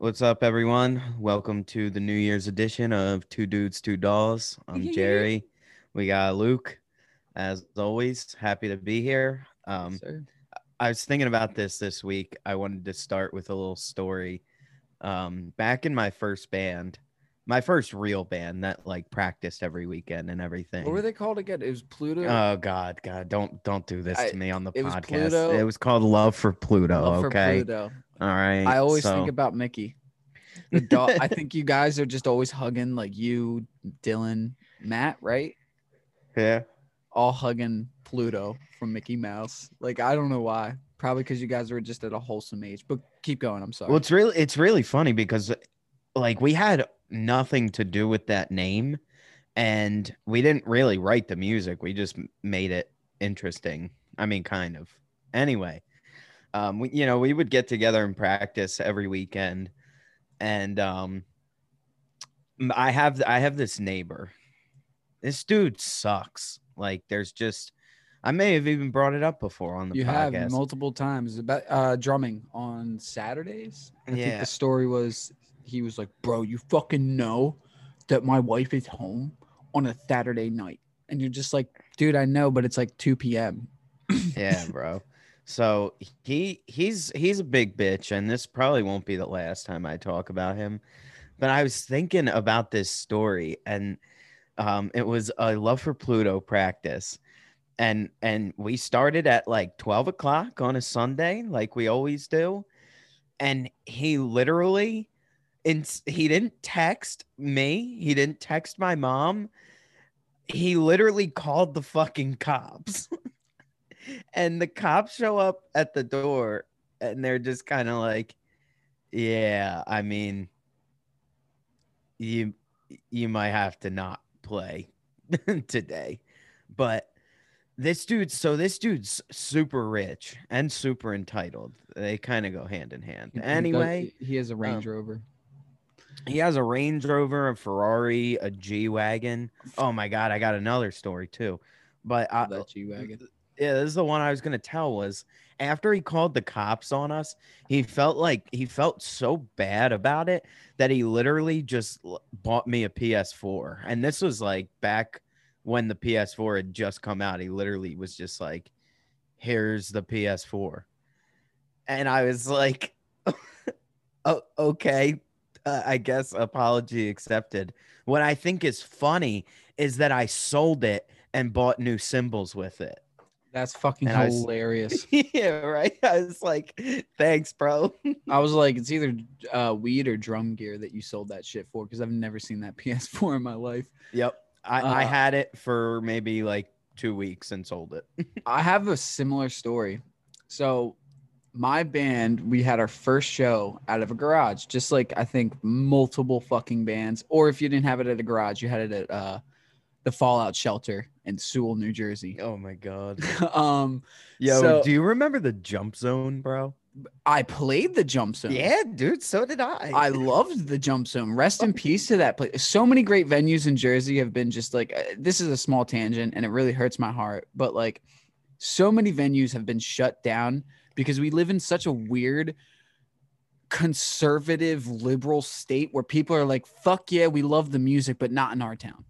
What's up, everyone? Welcome to the New Year's edition of Two Dudes, Two Dolls. I'm Jerry. We got Luke, as always. Happy to be here. Um. I was thinking about this this week. I wanted to start with a little story. Um, back in my first band, my first real band that like practiced every weekend and everything. What were they called again? It was Pluto. Oh God, God, don't don't do this I- to me on the it was podcast. Pluto. It was called Love for Pluto. Love for okay, Pluto. All right. I always so- think about Mickey. The dog. I think you guys are just always hugging, like you, Dylan, Matt, right? yeah. All hugging Pluto from Mickey Mouse. Like I don't know why. Probably because you guys were just at a wholesome age. But keep going. I'm sorry. Well, it's really it's really funny because like we had nothing to do with that name and we didn't really write the music. We just made it interesting. I mean, kind of. Anyway, um we you know, we would get together and practice every weekend and um I have I have this neighbor. This dude sucks. Like there's just I may have even brought it up before on the you podcast. have multiple times about uh drumming on Saturdays. I think Yeah. the story was he was like, "Bro, you fucking know that my wife is home on a Saturday night," and you're just like, "Dude, I know, but it's like 2 p.m." yeah, bro. So he he's he's a big bitch, and this probably won't be the last time I talk about him. But I was thinking about this story, and um, it was a love for Pluto practice, and and we started at like twelve o'clock on a Sunday, like we always do, and he literally, in he didn't text me, he didn't text my mom, he literally called the fucking cops. and the cops show up at the door and they're just kind of like yeah i mean you you might have to not play today. But this dude so this dude's super rich and super entitled. They kind of go hand in hand. He anyway he has a Range um, Rover. he has a range rover a ferrari a g-wagon. Oh my god i got another story too. But uh, I, that G wagon. Yeah, this is the one I was gonna tell was after he called the cops on us, he felt like he felt so bad about it that he literally just bought me a PS4. And this was like back when the PS4 had just come out. He literally was just like, here's the PS4. And I was like, oh, okay, uh, I guess apology accepted. What I think is funny is that I sold it and bought new cymbals with it. That's fucking And I hilarious. yeah, right. I was like, thanks, bro. I was like, it's either uh, weed or drum gear that you sold that shit for because I've never seen that PS4 in my life. Yep. I, I Uh, had it for maybe like two weeks and sold it. I have a similar story. So, my band, we had our first show out of a garage, just like I think multiple fucking bands. Or if you didn't have it at a garage, you had it at uh, the Fallout Shelter in Sewell, New Jersey. oh my god. um, Yo, So- do you remember the jump zone, bro? I played the jump zone. Yeah, dude. So did I. I loved the jump zone. Rest in peace to that place. So many great venues in Jersey have been just like uh, this is a small tangent and it really hurts my heart, but like so many venues have been shut down because we live in such a weird conservative liberal state where people are like fuck yeah, we love the music but not in our town.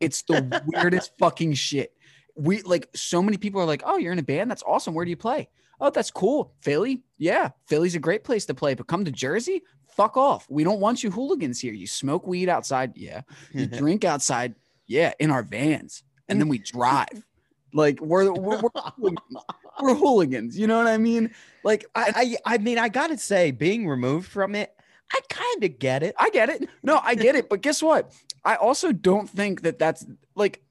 It's the weirdest fucking shit. We like so many people are like, "Oh, you're in a band? That's awesome. Where do you play?" Oh, that's cool. Philly? Yeah, Philly's a great place to play, but come to Jersey? Fuck off. We don't want you hooligans here. You smoke weed outside? Yeah. You drink outside? Yeah, in our vans. And then we drive. Like we're we're, we're, hooligans. we're hooligans. You know what I mean? Like I, I, I, I mean, I gotta say, being removed from it, I kind of get it. I get it. No, I get it. But guess what? I also don't think that that's like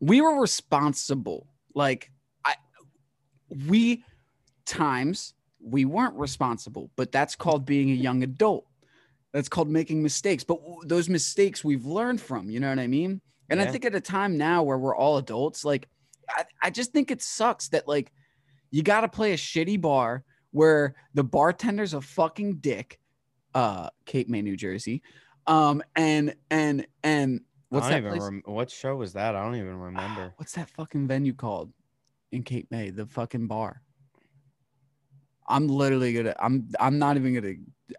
we were responsible. Like I, we times we weren't responsible, but that's called being a young adult. That's called making mistakes. But those mistakes we've learned from. You know what I mean? And I think at a time now where we're all adults, like I, I just think it sucks that like you got to play a shitty bar where the bartender's a fucking dick uh Cape May, New Jersey. Um and and and what's I that don't even place? rem- what show was that? I don't even remember. What's that fucking venue called in Cape May? The fucking bar. I'm literally gonna I'm I'm not even gonna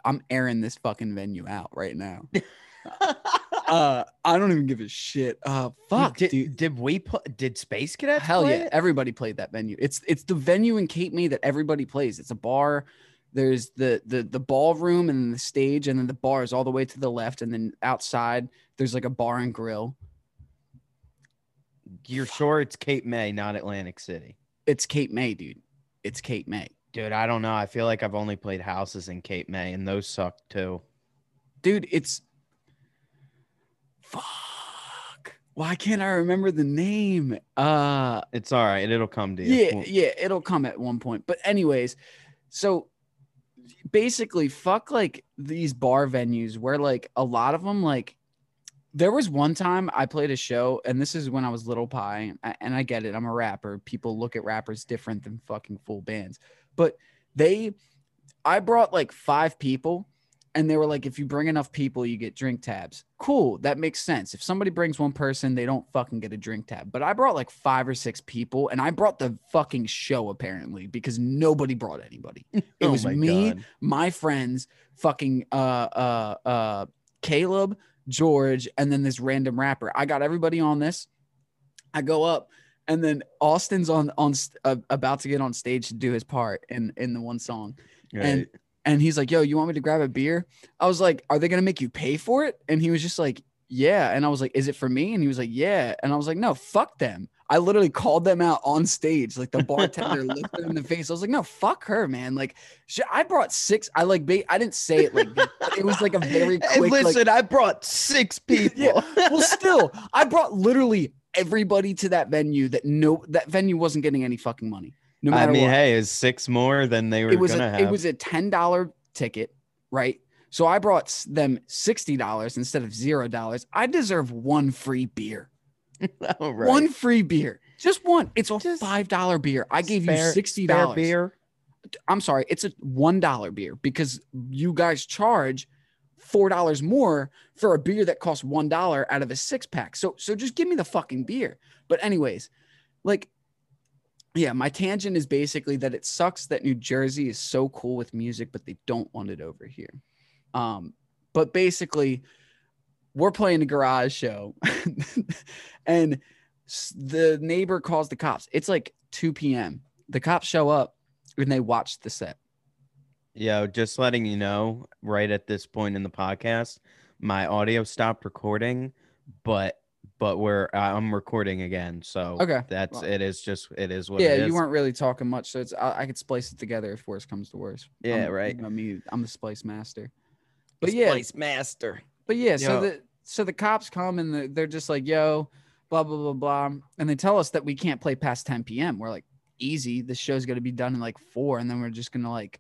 I'm airing this fucking venue out right now. uh, I don't even give a shit. Uh, fuck, did, dude. did we put did Space Cadets Hell play yeah, it? everybody played that venue. It's it's the venue in Cape May that everybody plays. It's a bar. There's the the the ballroom and the stage, and then the bar is all the way to the left, and then outside there's like a bar and grill. You're sure it's Cape May, not Atlantic City? It's Cape May, dude. It's Cape May, Dude, I don't know. I feel like I've only played houses in Cape May, and those suck too. dude. It's fuck. Why can't I remember the name? Uh, It's all right. It'll come to you. yeah, yeah, it'll come at one point. But anyways, so basically, fuck like these bar venues where like a lot of them like. There was one time I played a show, and this is when I was Little Pie, and I get it. I'm a rapper. People look at rappers different than fucking full bands, but they, I brought like five people, and they were like, if you bring enough people, you get drink tabs. Cool, that makes sense. If somebody brings one person, they don't fucking get a drink tab. But I brought like five or six people, and I brought the fucking show apparently because nobody brought anybody. It oh was my me, God. my friends, fucking uh uh uh Caleb, George, and then this random rapper. I got everybody on this. I go up, and then Austin's on on uh, about to get on stage to do his part in in the one song Right. and he's like, "Yo, you want me to grab a beer?" I was like, "Are they gonna make you pay for it?" And he was just like, "Yeah." And I was like, "Is it for me?" And he was like, "Yeah." And I was like, "No, fuck them." I literally called them out on stage, like the bartender looked them in the face. I was like, "No, fuck her, man." Like, sh- I brought six. I like, ba- I didn't say it like it was like a very Hey, quick. like- listen, I brought six people. Yeah, well, still, I brought literally everybody to that venue. That no, that venue wasn't getting any fucking money. No I mean, what hey, is six more than they were it was gonna a, have? it was a ten dollar ticket, right? So I brought them sixty dollars instead of zero dollars. I deserve one free beer, oh, right. one free beer, just one. It's a Just five dollar beer. I gave Spare- you sixty dollars beer. I'm sorry, it's a one dollar beer because you guys charge four dollars more for a beer that costs one dollar out of a six pack. So so just give me the fucking beer. But anyways, like yeah, my tangent is basically that it sucks that New Jersey is so cool with music, but they don't want it over here. Um, but basically, we're playing a garage show, and the neighbor calls the cops. It's like 2 p.m. The cops show up and they watch the set. Yo, just letting you know, right at this point in the podcast, my audio stopped recording, but but we're uh, I'm recording again. So Okay. that's Well- it. Is just it is what yeah, it is. you weren't really talking much, so it's I, I could splice it together if worse comes to worse. Yeah, I'm- right. you know me, I'm the splice master. But yeah, Place master. But yeah, so Yo. the so the cops come and the, they're just like, "Yo, blah blah blah blah," and they tell us that we can't play past 10 p.m. We're like, "Easy, this show's gonna be done in like four, and then we're just gonna like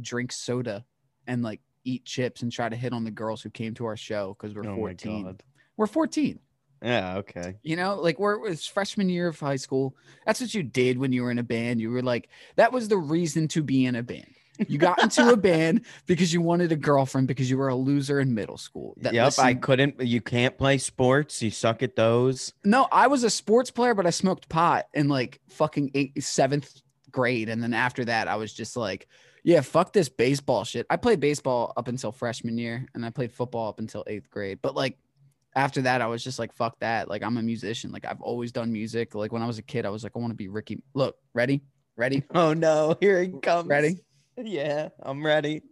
drink soda and like eat chips and try to hit on the girls who came to our show because we're Oh my 14. god. We're 14. Yeah. Okay. You know, like we're was freshman year of high school. That's what you did when you were in a band. You were like, that was the reason to be in a band. You got into a band because you wanted a girlfriend because you were a loser in middle school. That yep. I couldn't. You can't play sports. You suck at those. No, I was a sports player, but I smoked pot in like fucking eighth, seventh grade. And then after that, I was just like, yeah, fuck this baseball shit. I played baseball up until freshman year and I played football up until eighth grade. But like after that, I was just like, fuck that. Like I'm a musician. Like I've always done music. Like when I was a kid, I was like, I want to be Ricky. Look, ready? Ready? Oh no! Here he comes. Ready? Yeah, I'm ready.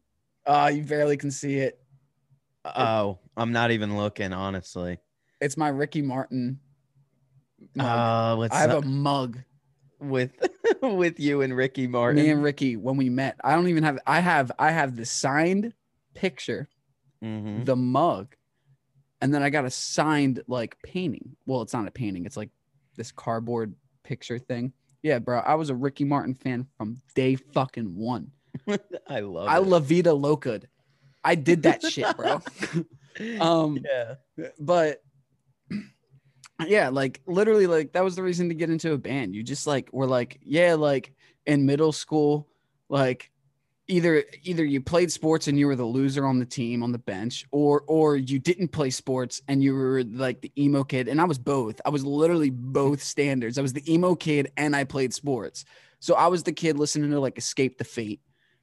Uh, you barely can see it. Oh, I'm not even looking. Honestly. It's my Ricky Martin. mug. Uh, what's I have a mug. with with you and Ricky Martin? Me and Ricky when we met. I don't even have I have I have the signed picture Mhm. the mug and then i got a signed like painting well it's not a painting it's like this cardboard picture thing yeah bro i was a ricky martin fan from day fucking one I love. i it. love vida loca i did that shit bro um yeah. but yeah like literally like that was the reason to get into a band you just like were like yeah like in middle school like either either you played sports and you were the loser on the team on the bench or or you didn't play sports and you were like the emo kid and i was both i was literally both standards i was the emo kid and i played sports so i was the kid listening to like escape the fate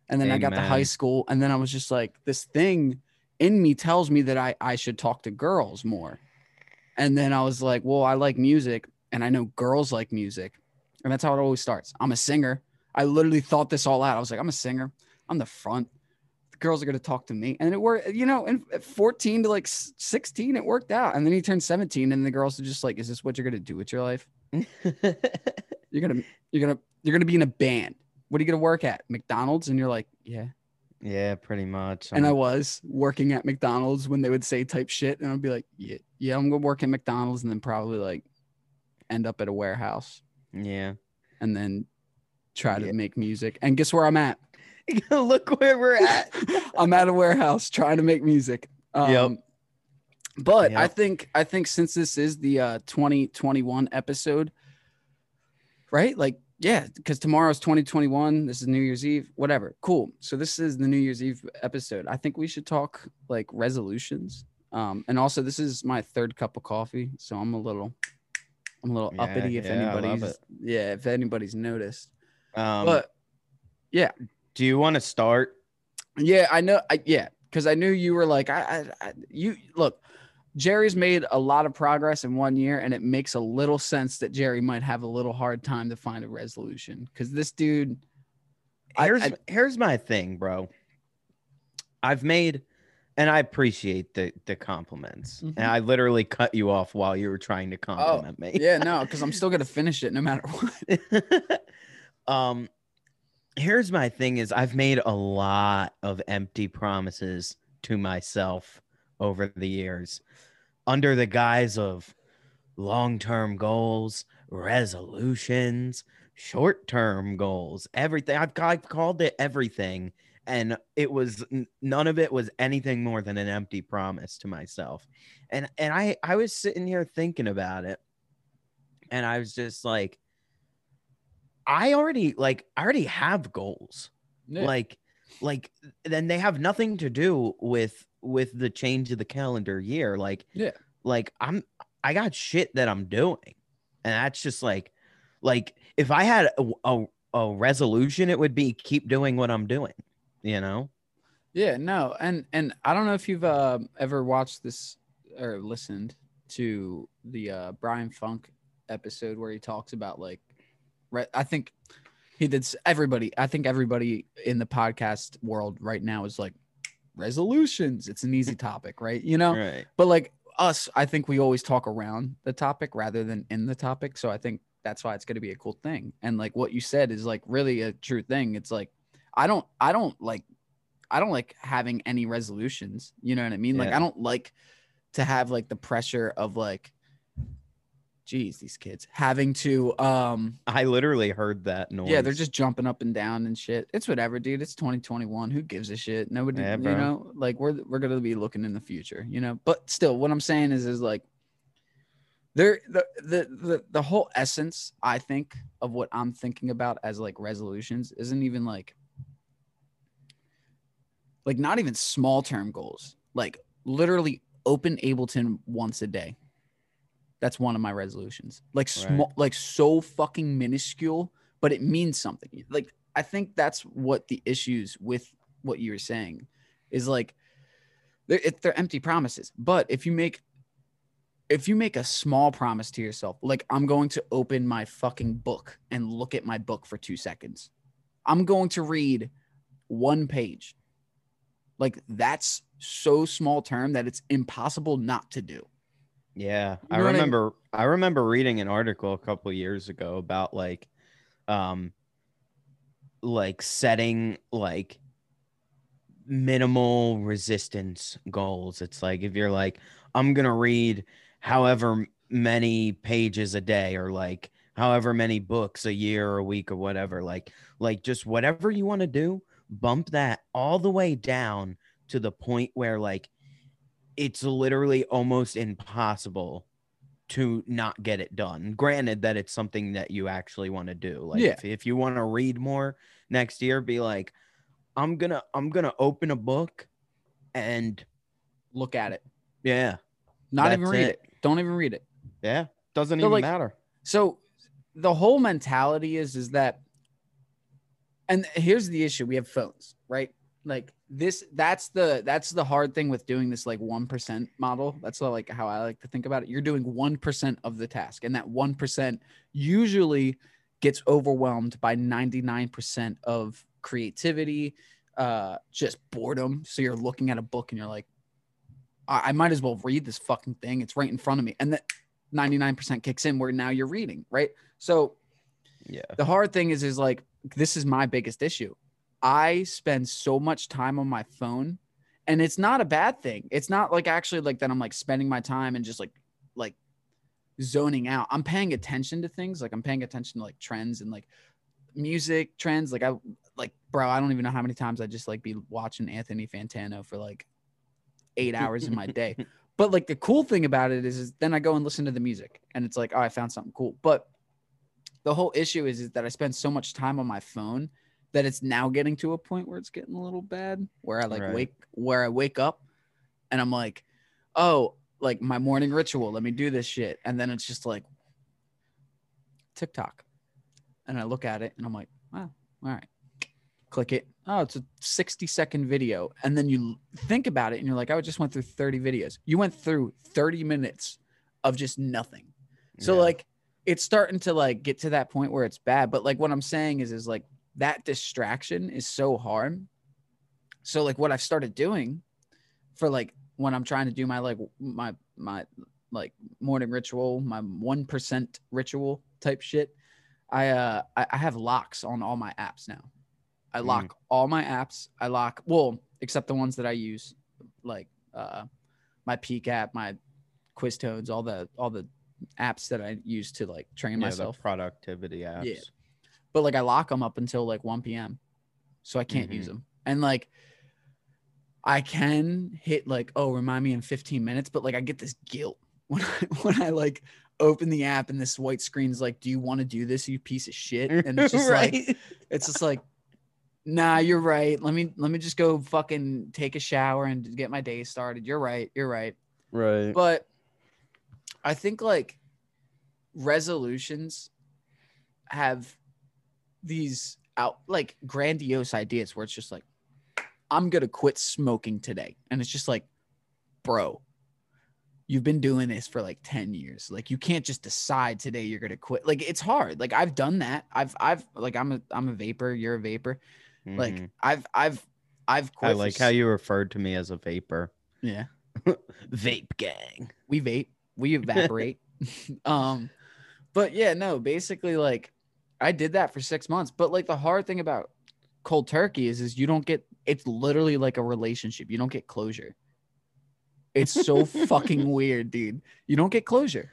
and then I got to high school, and then I was just like, this thing in me tells me that I I should talk to girls more, and then I was like, well, I like music, and I know girls like music, and that's how it always starts. I'm a singer. I literally thought this all out. I was like, I'm a singer. I'm the front. The girls are gonna talk to me, and it worked. You know, and 14 to like 16, it worked out, and then he turned 17, and the girls are just like, is this what you're gonna do with your life? You're gonna you're gonna you're gonna be in a band. What are you gonna work at? McDonald's? And you're like, yeah. yeah, pretty much. And I was working at McDonald's when they would say type shit, and I'd be like, yeah, yeah, I'm gonna work at McDonald's, and then probably like end up at a warehouse, yeah. and then try to Yeah. make music. And guess where I'm at? Look where we're at. I'm at a warehouse trying to make music. Um, Yep. But I think I think since this is the uh 2021 episode, right? Like, yeah, because tomorrow's 2021. This is New Year's Eve. Whatever. Cool. So this is the New Year's Eve episode. I think we should talk like resolutions. Um, and also this is my third cup of coffee, so I'm a little, I'm a little Yeah, uppity if yeah, anybody's, yeah, if anybody's noticed. Um, but do you want to start? Yeah, I know. I, yeah, because I knew you were like, I, I, I, you look. Jerry's made a lot of progress in one year, and it makes a little sense that Jerry might have a little hard time to find a resolution because this dude, Here's I- here's my thing, bro. I've made, and I appreciate the the compliments. Mhm. And I literally cut you off while you were trying to compliment me. yeah, no, because I'm still gonna finish it no matter what. um here's my thing is I've made a lot of empty promises to myself over the years under the guise of long-term goals, resolutions, short-term goals, everything. I've, I've called it everything and it was none of it was anything more than an empty promise to myself. And and I I was sitting here thinking about it and I was just like I already like I already have goals. Yeah. Like like then they have nothing to do with with the change of the calendar year. Like Yeah. like I'm I got shit that I'm doing. And that's just like like if I had a, a, a resolution it would be keep doing what I'm doing, you know? Yeah, no, and and I don't know if you've uh, ever watched this or listened to the uh, Brian Funk episode where he talks about like, I think he did. Everybody, I think everybody in the podcast world right now is like resolutions. It's an easy topic, right? You know, Right. but like us, I think we always talk around the topic rather than in the topic. So I think that's why it's going to be a cool thing. And like what you said is like really a true thing. It's like I don't I don't like I don't like having any resolutions. You know what I mean? Like I don't like to have like the pressure of like geez, these kids having to um I literally heard that noise. yeah, they're just jumping up and down and shit. It's whatever, dude. It's 2021. Who gives a shit? Nobody, Yeah, you know, like we're we're gonna be looking in the future, you know. But still, what I'm saying is, is like there the the the the whole essence, I think, of what I'm thinking about as like resolutions isn't even like like not even small term goals. Like literally open Ableton once a day. That's one of my resolutions. Like small, like so fucking minuscule, but it means something. Like I think that's what the issues with what you were saying is like they're, they're empty promises. But if you make if you make a small promise to yourself, like I'm going to open my fucking book and look at my book for two seconds, I'm going to read one page. Like that's so small term that it's impossible not to do. Yeah, You I know I mean? remember I remember reading an article a couple years ago about like um like setting like minimal resistance goals. It's like if you're like I'm going to read however many pages a day or like however many books a year or a week or whatever like like just whatever you want to do, bump that all the way down to the point where like it's literally almost impossible to not get it done. Granted that it's something that you actually want to do. Like Yeah. if, if you want to read more next year, be like, I'm gonna I'm gonna open a book and Look at it. yeah, Not even read it. it. Don't even read it. yeah. Doesn't So, even like, matter. So the whole mentality is is that And here's the issue: we have phones, right? Like this. That's the that's the hard thing with doing this like one percent model. That's like how I like to think about it. You're doing one percent of the task, and that one percent usually gets overwhelmed by ninety nine percent of creativity, uh, just boredom. So you're looking at a book and you're like, I, I might as well read this fucking thing. It's right in front of me, and that ninety nine percent kicks in where now you're reading, right? So Yeah. the hard thing is is like this is my biggest issue i spend so much time on my phone and it's not a bad thing. It's not like actually like that i'm like spending my time and just like like zoning out. I'm paying attention to things like i'm paying attention to like trends and like music trends. Like i like bro i don't even know how many times i just like be watching anthony fantano for like eight hours in my day. But like the cool thing about it is, is then i go and listen to the music and it's like oh i found something cool. But the whole issue is, is that I spend so much time on my phone that it's now getting to a point where it's getting a little bad where I like Right. wake where I wake up and I'm like, oh, like my morning ritual, let me do this shit. And then it's just like TikTok. And I look at it and I'm like, wow, all right. Click it. Oh, it's a 60 second video. And then you think about it and you're like, I just went through 30 videos. You went through 30 minutes of just nothing. So Yeah. like it's starting to like get to that point where it's bad. But like what I'm saying is is like that distraction is so hard. So like what I've started doing for like when I'm trying to do my like my my like morning ritual, my one percent ritual type shit, I uh I, I have locks on all my apps now. I Mm. lock all my apps. I lock well, except the ones that I use, like uh my Peak app, my Quiztones, all the all the apps that I use to like train yeah, myself. productivity apps. But like I lock them up until like 1 p.m. So I can't use Mhm. them. And like I can hit like, oh, remind me in 15 minutes, but like I get this guilt when I when I like open the app and this white screen's like, do you want to do this, you piece of shit? And it's just like it's just like nah you're right let me let me just go fucking take a shower and get my day started you're right you're right right. but i think like resolutions have these out like grandiose ideas where it's just like i'm gonna quit smoking today. And it's just like bro you've been doing this for like 10 years. Like you can't just decide today you're gonna quit. Like it's hard. Like i've done that. I've i've like i'm a i'm a vapor. You're a vapor. Like Mhm. i've i've i've quit I like s- how you referred to me as a vapor. yeah. Vape gang. we vape. We evaporate. Um but yeah no basically like i did that for six months but like the hard thing about cold turkey is is you don't get it's literally like a relationship. You don't get closure. It's so fucking weird dude. You don't get closure.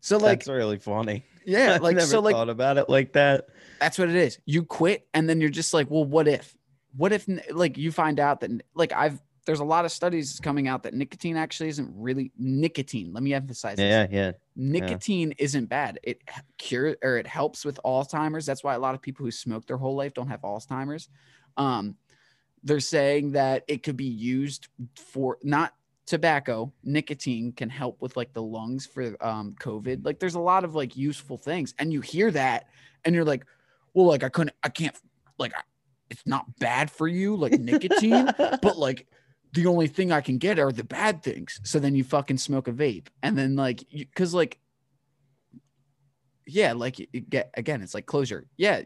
So like That's really funny. yeah I've like never so like thought about it like that. that's what it is. You quit and then you're just like well what if? What if like you find out that like i've there's a lot of studies coming out that nicotine actually isn't really nicotine let me emphasize this Yeah, yeah. nicotine isn't bad. It cure or it helps with Alzheimer's. That's why a lot of people who smoke their whole life don't have Alzheimer's. Um, they're saying that it could be used for not tobacco. Nicotine can help with like the lungs for um, COVID. Like there's a lot of like useful things, and you hear that, and you're like, well, like I couldn't, I can't, like I- it's not bad for you, like nicotine but like the only thing I can get are the bad things. So then you fucking smoke a vape, and then like, because like, yeah, like get again, it's like closure. Yeah,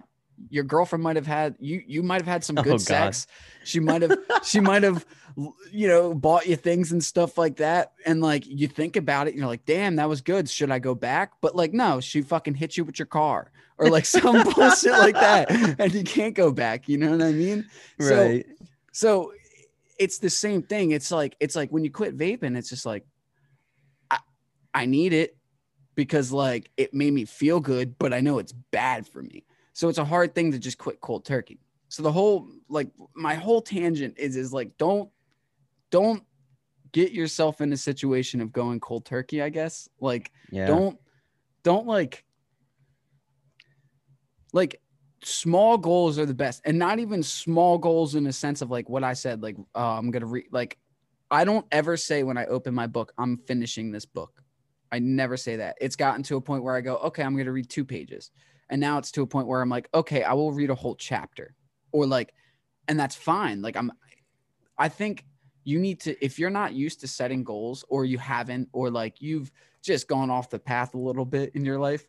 your girlfriend might have had you. You might have had some Oh, good God. sex. She might have. she might have, you know, bought you things and stuff like that. And like you think about it, you're like, damn, that was good. Should I go back? But like, no, she fucking hit you with your car or like some bullshit like that, and you can't go back. You know what I mean? So- right. so it's the same thing. It's like it's like when you quit vaping, it's just like I, I need it because like it made me feel good, but I know it's bad for me. So it's a hard thing to just quit cold turkey. So the whole like my whole tangent is is like don't don't get yourself in a situation of going cold turkey, I guess. Like yeah. don't don't like like small goals are the best and not even small goals in a sense of like what i said like uh, i'm gonna read like i don't ever say when i open my book i'm finishing this book. I never say that. It's gotten to a point where i go okay i'm gonna read two pages. And now it's to a point where i'm like okay i will read a whole chapter. Or like and that's fine. Like i'm i think you need to if you're not used to setting goals or you haven't or like you've just gone off the path a little bit in your life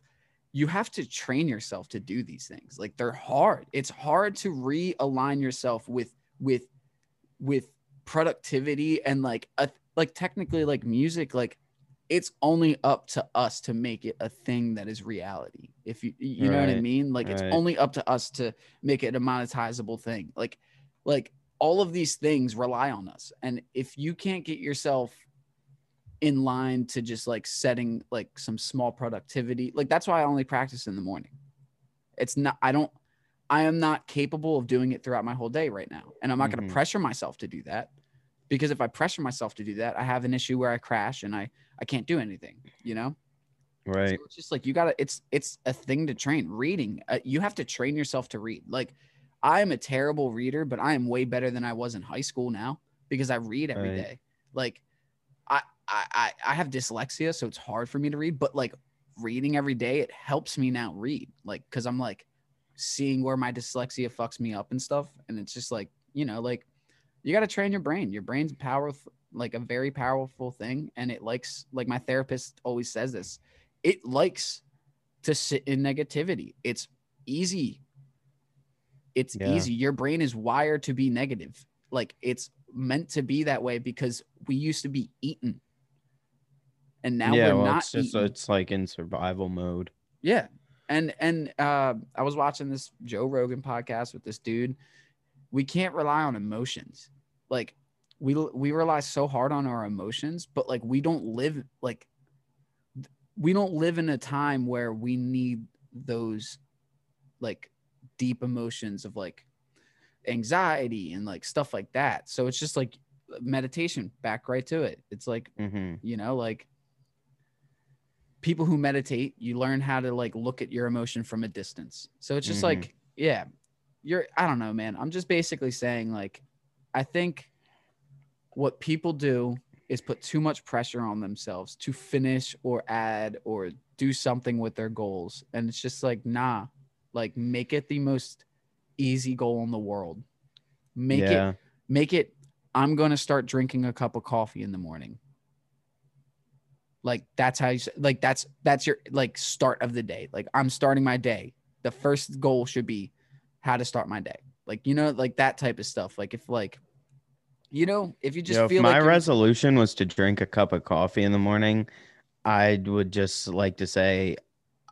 you have to train yourself to do these things like they're hard it's hard to realign yourself with with with productivity and like a like technically like music like it's only up to us to make it a thing that is reality if you you know what i mean? Like it's only up to us to make it a monetizable thing like like all of these things rely on us and if you can't get yourself in line to just like setting like some small productivity like that's why i only practice in the morning it's not i don't i am not capable of doing it throughout my whole day right now and i'm not going Mhm. to pressure myself to do that because if i pressure myself to do that i have an issue where i crash and i i can't do anything you know Right. so it's just like you gotta it's it's a thing to train reading uh, you have to train yourself to read like i am a terrible reader but i am way better than i was in high school now because i read every day. Right. like I, I have dyslexia so it's hard for me to read but like reading every day it helps me now read like because i'm like seeing where my dyslexia fucks me up and stuff and it's just like you know like you got to train your brain. Your brain's powerful like a very powerful thing and it likes like my therapist always says this it likes to sit in negativity. It's easy. It's Yeah. easy. Your brain is wired to be negative. Like it's meant to be that way because we used to be eaten and now yeah, we're well, not it's just eaten. it's like in survival mode. Yeah. And and uh I was watching this Joe Rogan podcast with this dude. We can't rely on emotions. Like we we rely so hard on our emotions, but like we don't live like we don't live in a time where we need those like deep emotions of like anxiety and like stuff like that. So it's just like meditation back right to it. It's like hmm you know like people who meditate you learn how to like look at your emotion from a distance. So it's just Mhm. like yeah you're i don't know man. I'm just basically saying like i think what people do is put too much pressure on themselves to finish or add or do something with their goals. And it's just like nah like make it the most easy goal in the world. Make it make it i'm going to start drinking a cup of coffee in the morning like that's how you like that's that's your like start of the day like i'm starting my day the first goal should be how to start my day like you know like that type of stuff like if like you know if you just Yo, if feel my like resolution was to drink a cup of coffee in the morning, I would just like to say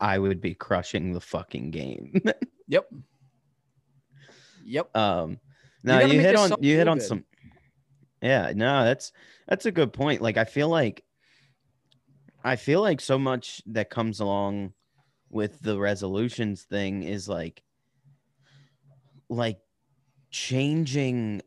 I would be crushing the fucking game. yep yep um no, gotta you, hit on you hit on good. some Yeah, no, that's that's a good point. Like I feel like I feel like so much that comes along with the resolutions thing is like like changing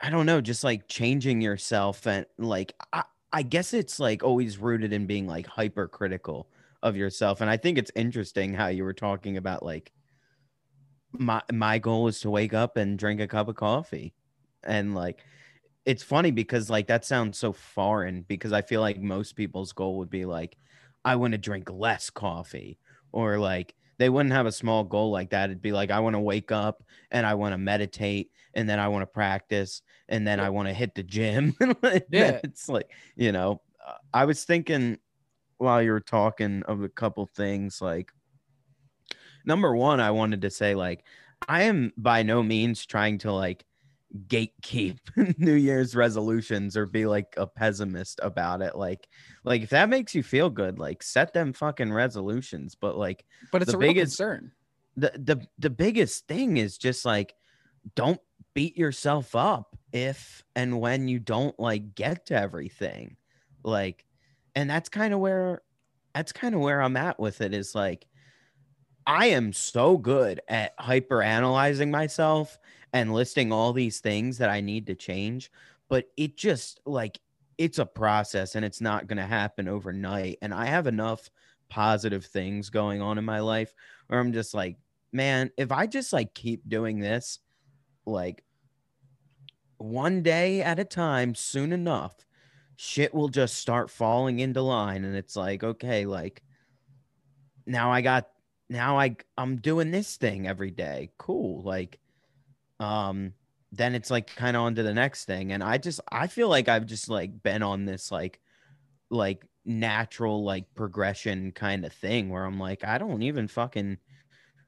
I don't know, just like changing yourself and like I, I guess it's like always rooted in being like hypercritical of yourself. And I think it's interesting how you were talking about like my my goal is to wake up and drink a cup of coffee. And like it's funny because like that sounds so foreign because I feel like most people's goal would be like, I want to drink less coffee or like they wouldn't have a small goal like that. It'd be like, I want to wake up and I want to meditate and then I want to practice and then I want to hit the gym. Yeah. It's like, you know, I was thinking while you were talking of a couple things like number one, I wanted to say like I am by no means trying to like gatekeep New Year's resolutions or be like a pessimist about it. Like, like if that makes you feel good, like set them fucking resolutions. But like but it's the a real biggest- concern the the the biggest thing is just like don't beat yourself up if and when you don't like get to everything. Like, and that's kind of where that's kind of where I'm at with it is like I am so good at hyper analyzing myself and listing all these things that I need to change, but it just like it's a process and it's not going to happen overnight. And I have enough positive things going on in my life where I'm just like, man, if I just like keep doing this, like one day at a time, soon enough, shit will just start falling into line. And it's like, okay, like now I got now I I'm doing this thing every day. Cool. Like um then it's like kind of on to the next thing and I just I feel like I've just like been on this like like natural like progression kind of thing where I'm like I don't even fucking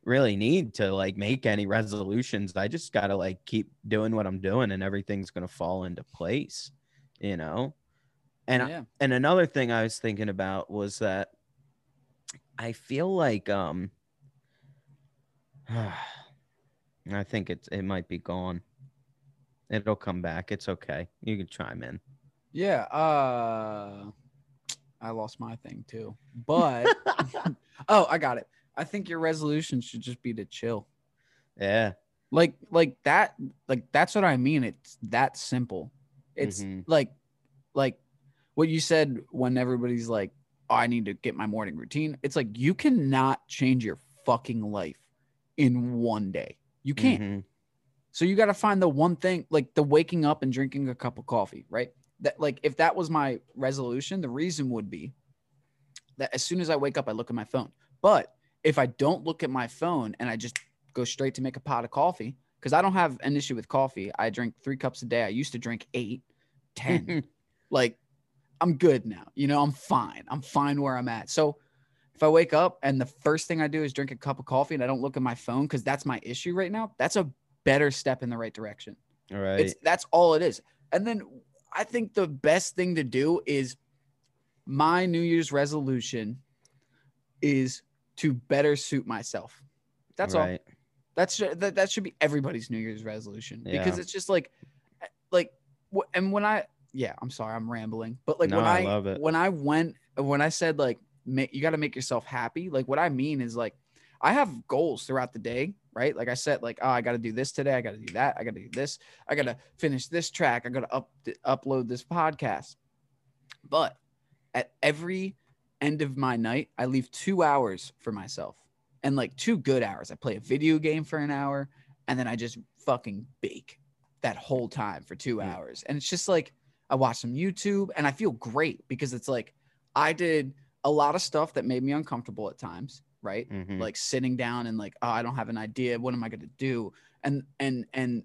really need to like make any resolutions. I just got to like keep doing what I'm doing and everything's to fall into place, you know? And yeah. and another thing I was thinking about was that I feel like um I think it's it might be gone. It'll come back. It's okay. You can chime in. Yeah, uh I lost my thing too. But oh, I got it. I think your resolution should just be to chill. Yeah. Like like that like that's what I mean. It's that simple. It's Mhm. like like what you said when everybody's like, oh, I need to get my morning routine. It's like you cannot change your fucking life in one day. You can't. Mhm. So you got to find the one thing, like the waking up and drinking a cup of coffee, right? That like if that was my resolution, the reason would be that as soon as I wake up, I look at my phone. But if I don't look at my phone and I just go straight to make a pot of coffee, because I don't have an issue with coffee. I drink three cups a day. I used to drink eight, ten. like I'm good now. You know, I'm fine. I'm fine where I'm at. So if I wake up and the first thing I do is drink a cup of coffee and I don't look at my phone because that's my issue right now, that's a better step in the right direction. All right. It's that's all it is. And then I think the best thing to do is my New Year's resolution is to better suit myself. That's all. That's that, that should be everybody's New Year's resolution because it's just like, like, and when I, yeah, I'm sorry, I'm rambling, but like No, when I I, love it. when I went, when I said like, make, you got to make yourself happy. Like what I mean is like, I have goals throughout the day, right? Like I said, like, oh, I got to do this today. I got to do that. I got to do this. I got to finish this track. I got to up upload this podcast. But at every end of my night, I leave two hours for myself and like two good hours. I play a video game for an hour and then I just fucking bake that whole time for two hours. And it's just like I watch some YouTube and I feel great because it's like I did a lot of stuff that made me uncomfortable at times, right? Mhm. Like sitting down and like, oh, I don't have an idea. What am I gonna do? And and and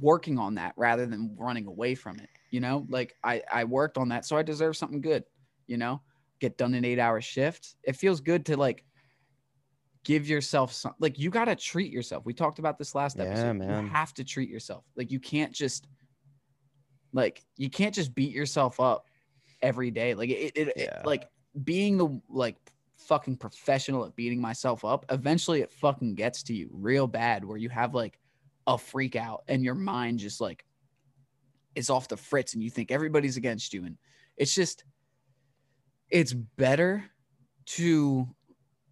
working on that rather than running away from it. You know, like I I worked on that, so I deserve something good. You know, get done an eight hour shift. It feels good to like give yourself some like you got to treat yourself. We talked about this last episode Yeah, man. You have to treat yourself. Like you can't just like you can't just beat yourself up every day. Like it, it, it like being the like fucking professional at beating myself up. Eventually, it fucking gets to you real bad where you have like a freak out and your mind just like is off the fritz and you think everybody's against you and it's just it's better to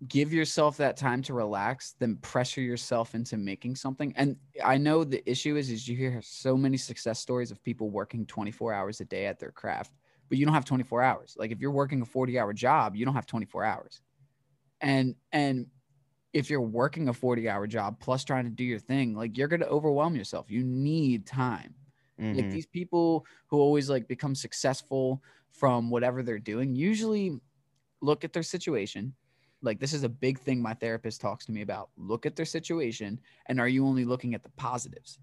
give yourself that time to relax than pressure yourself into making something and i know the issue is is you hear so many success stories of people working 24 hours a day at their craft but you don't have 24 hours. Like if you're working a 40 hour job you don't have 24 hours. And and if you're working a 40 hour job plus trying to do your thing like you're going to overwhelm yourself. You need time. Like Mhm. these people who always like become successful from whatever they're doing usually look at their situation. Like this is a big thing my therapist talks to me about. Look at their situation and are you only looking at the positives?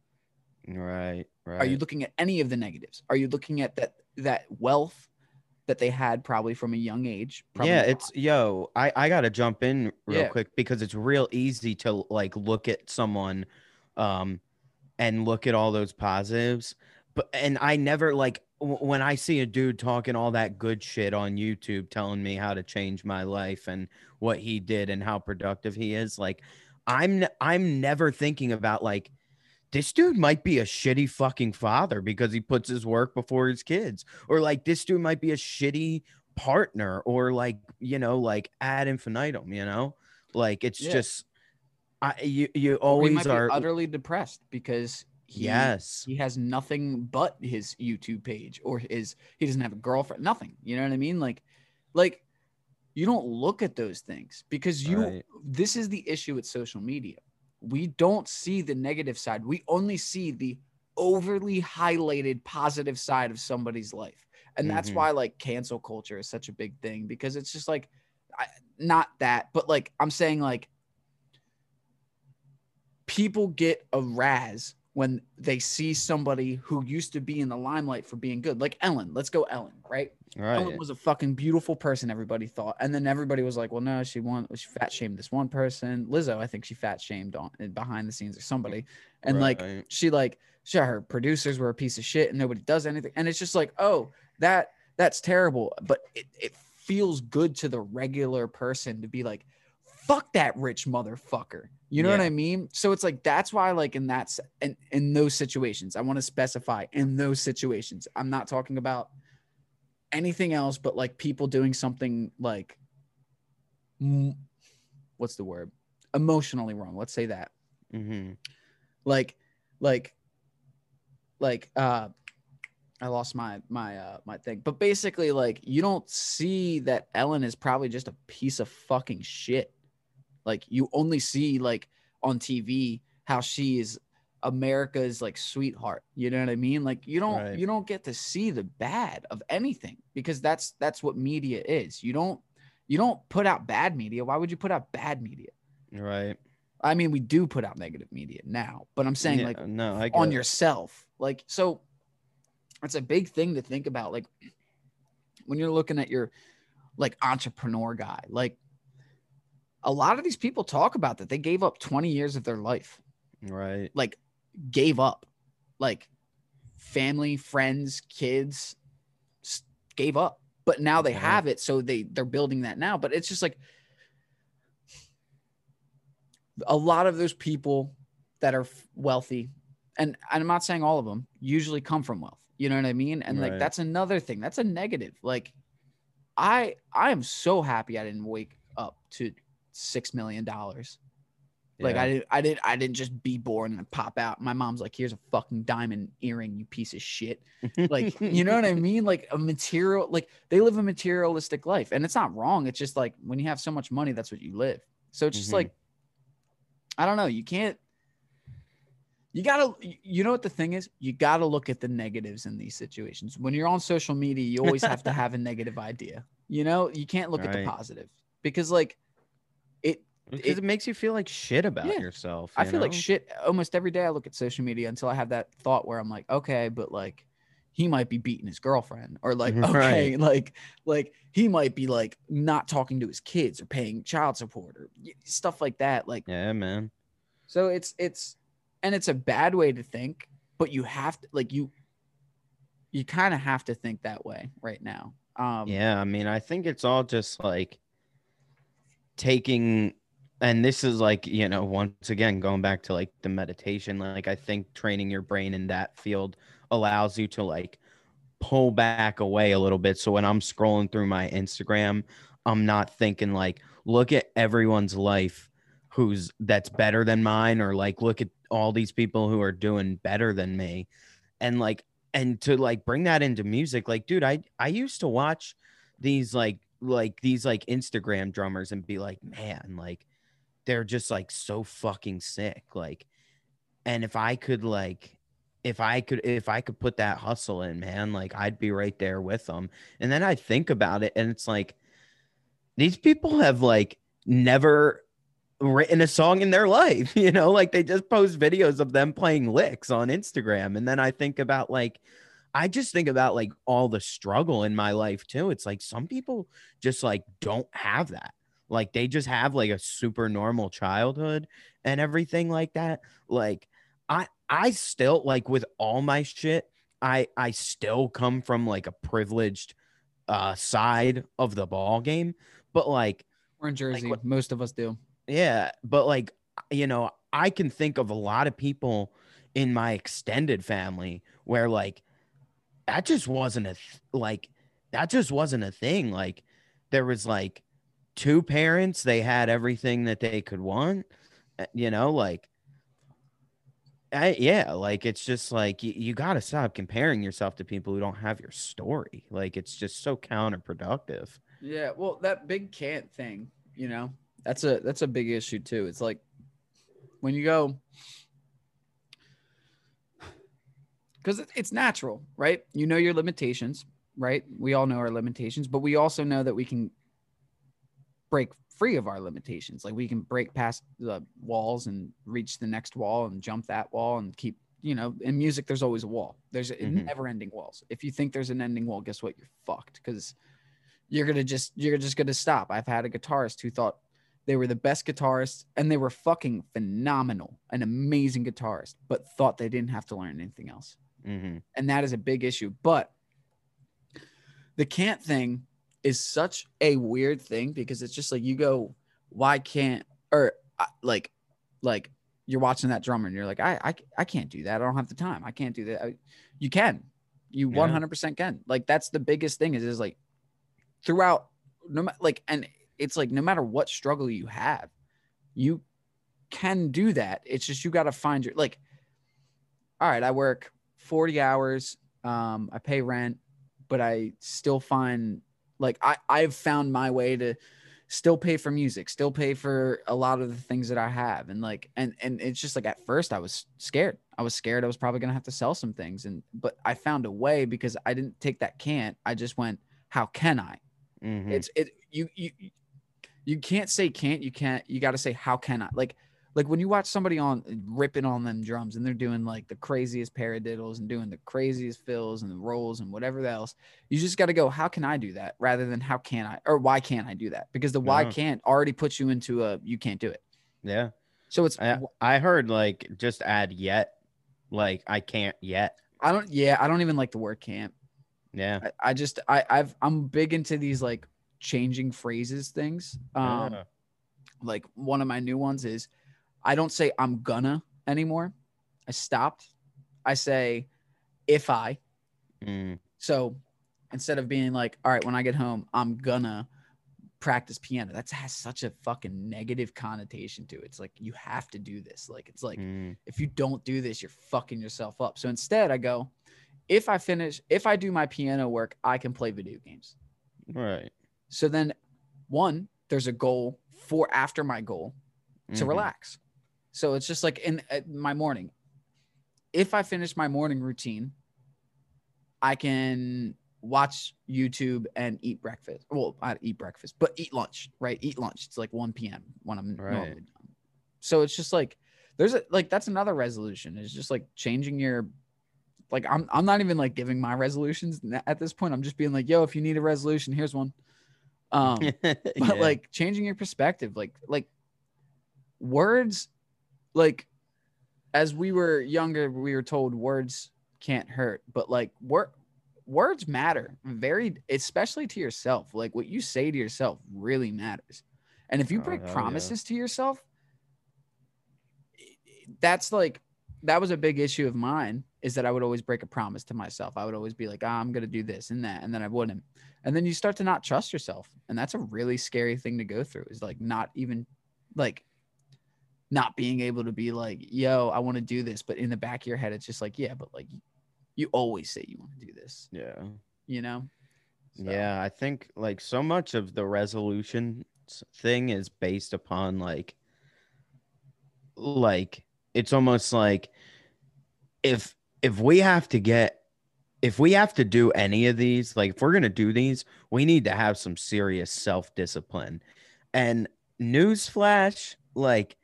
Right. Right. are you looking at any of the negatives? Are you looking at that that wealth that they had probably from a young age yeah, not. it's yo, I I got to jump in real Yeah. quick because it's real easy to like look at someone um and look at all those positives. But and I never like w- when I see a dude talking all that good shit on YouTube telling me how to change my life and what he did and how productive he is, like I'm I'm never thinking about like this dude might be a shitty fucking father because he puts his work before his kids or like this dude might be a shitty partner or like you know like ad infinitum you know like it's Yeah. just i you you always might be are utterly depressed because he, yes he has nothing but his YouTube page or his he doesn't have a girlfriend, nothing. You know what I mean? Like like you don't look at those things because you Right. this is the issue with social media. We don't see the negative side. We only see the overly highlighted positive side of somebody's life. And that's Mhm. why like cancel culture is such a big thing because it's just like I, not that, but like I'm saying, like people get a raz when they see somebody who used to be in the limelight for being good, like Ellen. Let's go, Ellen. Right? Right. Ellen was a fucking beautiful person. Everybody thought, and then everybody was like, "Well, no, she won. She fat shamed this one person, Lizzo. I think she fat shamed on eh, behind the scenes or somebody, and like she like sure her producers were a piece of shit and nobody does anything and it's just like oh that that's terrible but it, it feels good to the regular person to be like fuck that rich motherfucker you know what i mean so it's like that's why like in that in, in those situations i want to specify in those situations i'm not talking about anything else but like people doing something like what's the word emotionally wrong let's say that Mhm. like like like uh I lost my my uh my thing. But basically like you don't see that Ellen is probably just a piece of fucking shit. Like you only see like on TV how she is America's like sweetheart. You know what I mean? Like you don't Right. you don't get to see the bad of anything because that's that's what media is. You don't you don't put out bad media. Why would you put out bad media? Right. I mean, we do put out negative media now, but I'm saying Yeah, like no, I on it. yourself. Like, so it's a big thing to think about. Like, when you're looking at your like entrepreneur guy, like a lot of these people talk about that they gave up 20 years of their life, right. like, gave up, like, family, friends, kids gave up. But now they Yeah. have it, so they they're building that now. But it's just like a lot of those people that are wealthy and i'm not saying all of them usually come from wealth you know what i mean and like that's another thing that's a negative like i i am so happy i didn't wake up to six million dollars. Like i didn't i didn't i didn't just be born and pop out. My mom's like here's a fucking diamond earring you piece of shit. Like you know what i mean? Like a material like they live a materialistic life. And it's not wrong. It's just like when you have so much money that's what you live. So it's just Mhm. like i don't know. You can't you gotta you know what the thing is? You gotta look at the negatives in these situations. When you're on social media you always have to have a negative idea you know? You can't look at the positive because like because it- it, makes you feel like shit about Yeah. yourself. I you feel like shit almost every day. I look at social media until I have that thought where I'm like, okay, but like he might be beating his girlfriend, or like, okay, like like he might be like not talking to his kids or paying child support or stuff like that. Like, Yeah, man. so it's it's and it's a bad way to think, but you have to like you you kind of have to think that way right now. Um, yeah, I mean, I think it's all just like taking and this is like, you know, once again going back to like the meditation, like I think training your brain in that field allows you to like pull back away a little bit. So when I'm scrolling through my Instagram, I'm not thinking like, look at everyone's life who's that's better than mine, or like look at all these people who are doing better than me. And like, and to like bring that into music, like, dude, I I used to watch these like like these like Instagram drummers and be like, man, like they're just like so fucking sick. Like, and if I could like if I could if I could put that hustle in, man, like I'd be right there with them. And then I think about it and it's like these people have like never written a song in their life, you know, like they just post videos of them playing licks on Instagram. And then I think about like I just think about like all the struggle in my life too. It's like some people just like don't have that. Like they just have like a super normal childhood and everything like that. Like I I still like with all my shit, I I still come from like a privileged uh side of the ball game, but like we're in Jersey. what- Most of us do. yeah, but like you know, I can think of a lot of people in my extended family where like that just wasn't a th- like that just wasn't a thing. Like there was like two parents, they had everything that they could want, uh, you know, like I, yeah, like it's just like you, you got to stop comparing yourself to people who don't have your story. Like it's just so counterproductive. Yeah, well, that big can't thing, you know, that's a that's a big issue too. It's like when you go because it's natural, right? You know your limitations, right? We all know our limitations, but we also know that we can break free of our limitations. Like we can break past the walls and reach the next wall and jump that wall and keep, you know, in music, there's always a wall. There's Mhm. never ending walls. If you think there's an ending wall, guess what? You're fucked because you're gonna just you're just gonna stop. I've had a guitarist who thought they were the best guitarist and they were fucking phenomenal, an amazing guitarist, but thought they didn't have to learn anything else hmm and that is a big issue. But the can't thing is such a weird thing because it's just like you go, why can't or uh, like, like you're watching that drummer and you're like, I, I, I can't do that. I don't have the time. I can't do that. I, you can, you Yeah. 100% can. Like that's the biggest thing is is like throughout, no matter like, and it's like no matter what struggle you have, you can do that. It's just you got to find your like. All right, I work 40 hours. Um, I pay rent, but I still find like I I've found my way to still pay for music, still pay for a lot of the things that I have, and like and and it's just like at first I was scared. I was scared I was probably gonna have to sell some things, and but I found a way because I didn't take that can't. I just went, how can I? hmm It's it you you you can't say can't. You can't. You got to say how can I? Like like when you watch somebody on eh, ripping on them drums and they're doing like the craziest paradiddles and doing the craziest fills and the rolls and whatever else, you just got to go, how can I do that rather than how can I or why can't I do that? Because the why Yeah. can't already puts you into a you can't do it. yeah. So it's I, I heard like just add yet, like I can't yet. I don't yeah I don't even like the word can't. Yeah. I, I just I I've I'm big into these like changing phrases things. Ah. Um, Yeah. like one of my new ones is I don't say I'm gonna anymore. I stopped. I say if I. Mm, So instead of being like, all right, when I get home, I'm gonna practice piano. That has such a fucking negative connotation to it. It's like you have to do this. Like it's like mm, if you don't do this, you're fucking yourself up. So instead I go, if I finish, if I do my piano work, I can play video games. right. So then one, there's a goal for after my goal to Mhm. relax. So it's just like in uh, my morning. If I finish my morning routine, I can watch YouTube and eat breakfast. Well, I eat breakfast, but eat lunch, right? Eat lunch. It's like 1 p.m. when I'm Right. normally done. So it's just like there's a like that's another resolution. It's just like changing your like I'm I'm not even like giving my resolutions at this point. I'm just being like, yo, if you need a resolution, here's one. Um but Yeah. like changing your perspective like like words like as we were younger we were told words can't hurt but like wor- words matter very especially to yourself like what you say to yourself really matters and if you Oh, break yeah. promises to yourself that's like that was a big issue of mine is that I would always break a promise to myself. I would always be like, ah, I'm going to do this and that. And then I wouldn't. And then you start to not trust yourself. And that's a really scary thing to go through is like not even like not being able to be like, yo, I want to do this. But in the back of your head, it's just like, yeah, but like you always say you want to do this, yeah. you know? So, Yeah, I think like so much of the resolution thing is based upon like like it's almost like if if we have to get if we have to do any of these, like if we're going to do these, we need to have some serious self-discipline. And newsflash, like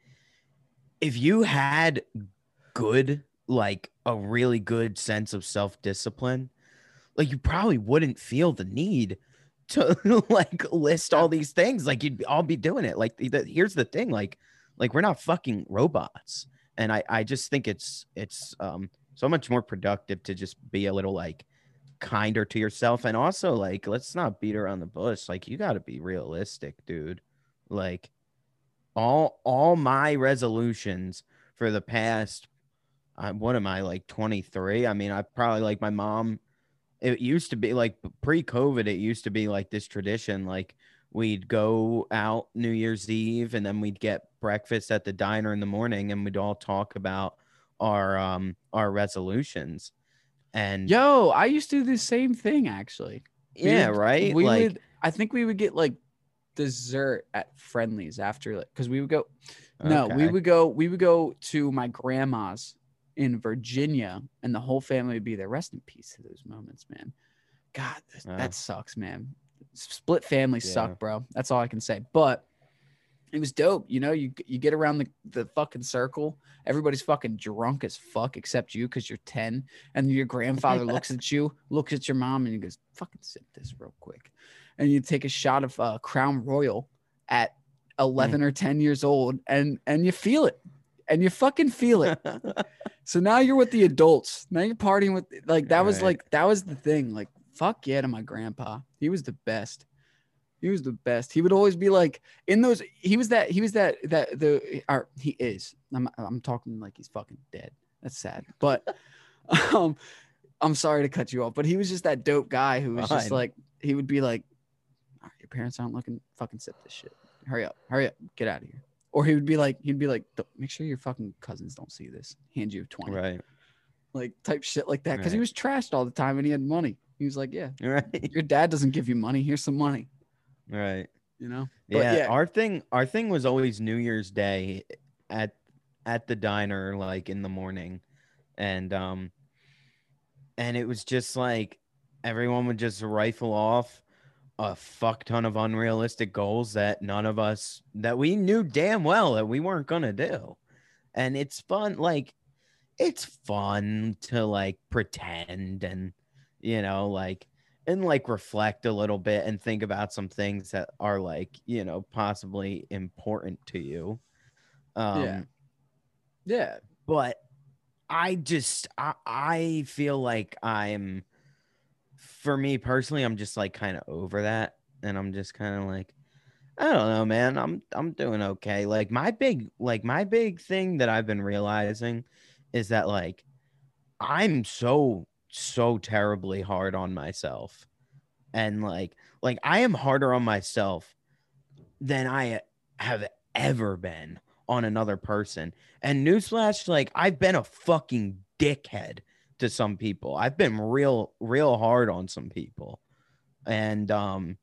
if you had good like a really good sense of self-discipline, like you probably wouldn't feel the need to like list all these things. Like you'd all be doing it. Like the, here's the thing like like we're not fucking robots. And i i just think it's it's um so much more productive to just be a little like kinder to yourself. And also like let's not beat around the bush. Like you got to be realistic dude. Like all all my resolutions for the past uh, what am i like 23 i mean i probably like my mom it used to be like pre-covid it used to be like this tradition like we'd go out new year's eve and then we'd get breakfast at the diner in the morning and we'd all talk about our um our resolutions. And Yo, I used to do the same thing actually. We yeah would- right? We like would, I think we would get like dessert at Friendly's after, like, because we would go. No, we would go. We would go to my grandma's in Virginia, and the whole family would be there. Rest in peace to those moments, man. God, that, Yeah. that sucks, man. split families Yeah. suck, bro. That's all I can say. But it was dope. You know, you you get around the, the fucking circle. Everybody's fucking drunk as fuck except you because you're 10. And your grandfather looks at you, looks at your mom, and he goes, fucking sip this real quick. And you take a shot of uh, Crown Royal at 11 or 10 years old and and you feel it. And you fucking feel it. So now you're with the adults. Now you're partying with like that was like that was the thing. Like fuck yeah to my grandpa. He was the best. He was the best. He would always be like in those. He was that. He was that. That the. Or he is. I'm. I'm talking like he's fucking dead. That's sad. But, um, I'm sorry to cut you off. But he was just that dope guy who was just like he would be like, "All right, your parents aren't looking. Fucking sip this shit. Hurry up. Hurry up. Get out of here. Or he would be like, he'd be like, make sure your fucking cousins don't see this. Hand you 20. right. Like type shit like that. Cause he was trashed all the time and he had money. He was like, yeah, Right. your dad doesn't give you money. Here's some money, Right. you know? But Yeah, yeah. Our thing our thing was always New Year's Day at at the diner, like in the morning. And um and it was just like everyone would just rifle off a fuck ton of unrealistic goals that none of us that we knew damn well that we weren't gonna do. And it's fun, like it's fun to like pretend and you know, like and like reflect a little bit and think about some things that are like, you know, possibly important to you. Um Yeah. Yeah. but I just I, I feel like I'm for me personally, I'm just like kind of over that. And I'm just kind of like, I don't know, man. I'm I'm doing okay. Like my big like my big thing that I've been realizing is that like I'm so so terribly hard on myself. And like like I am harder on myself than I have ever been on another person. And newsflash, like I've been a fucking dickhead to some people. I've been real, real hard on some people. And um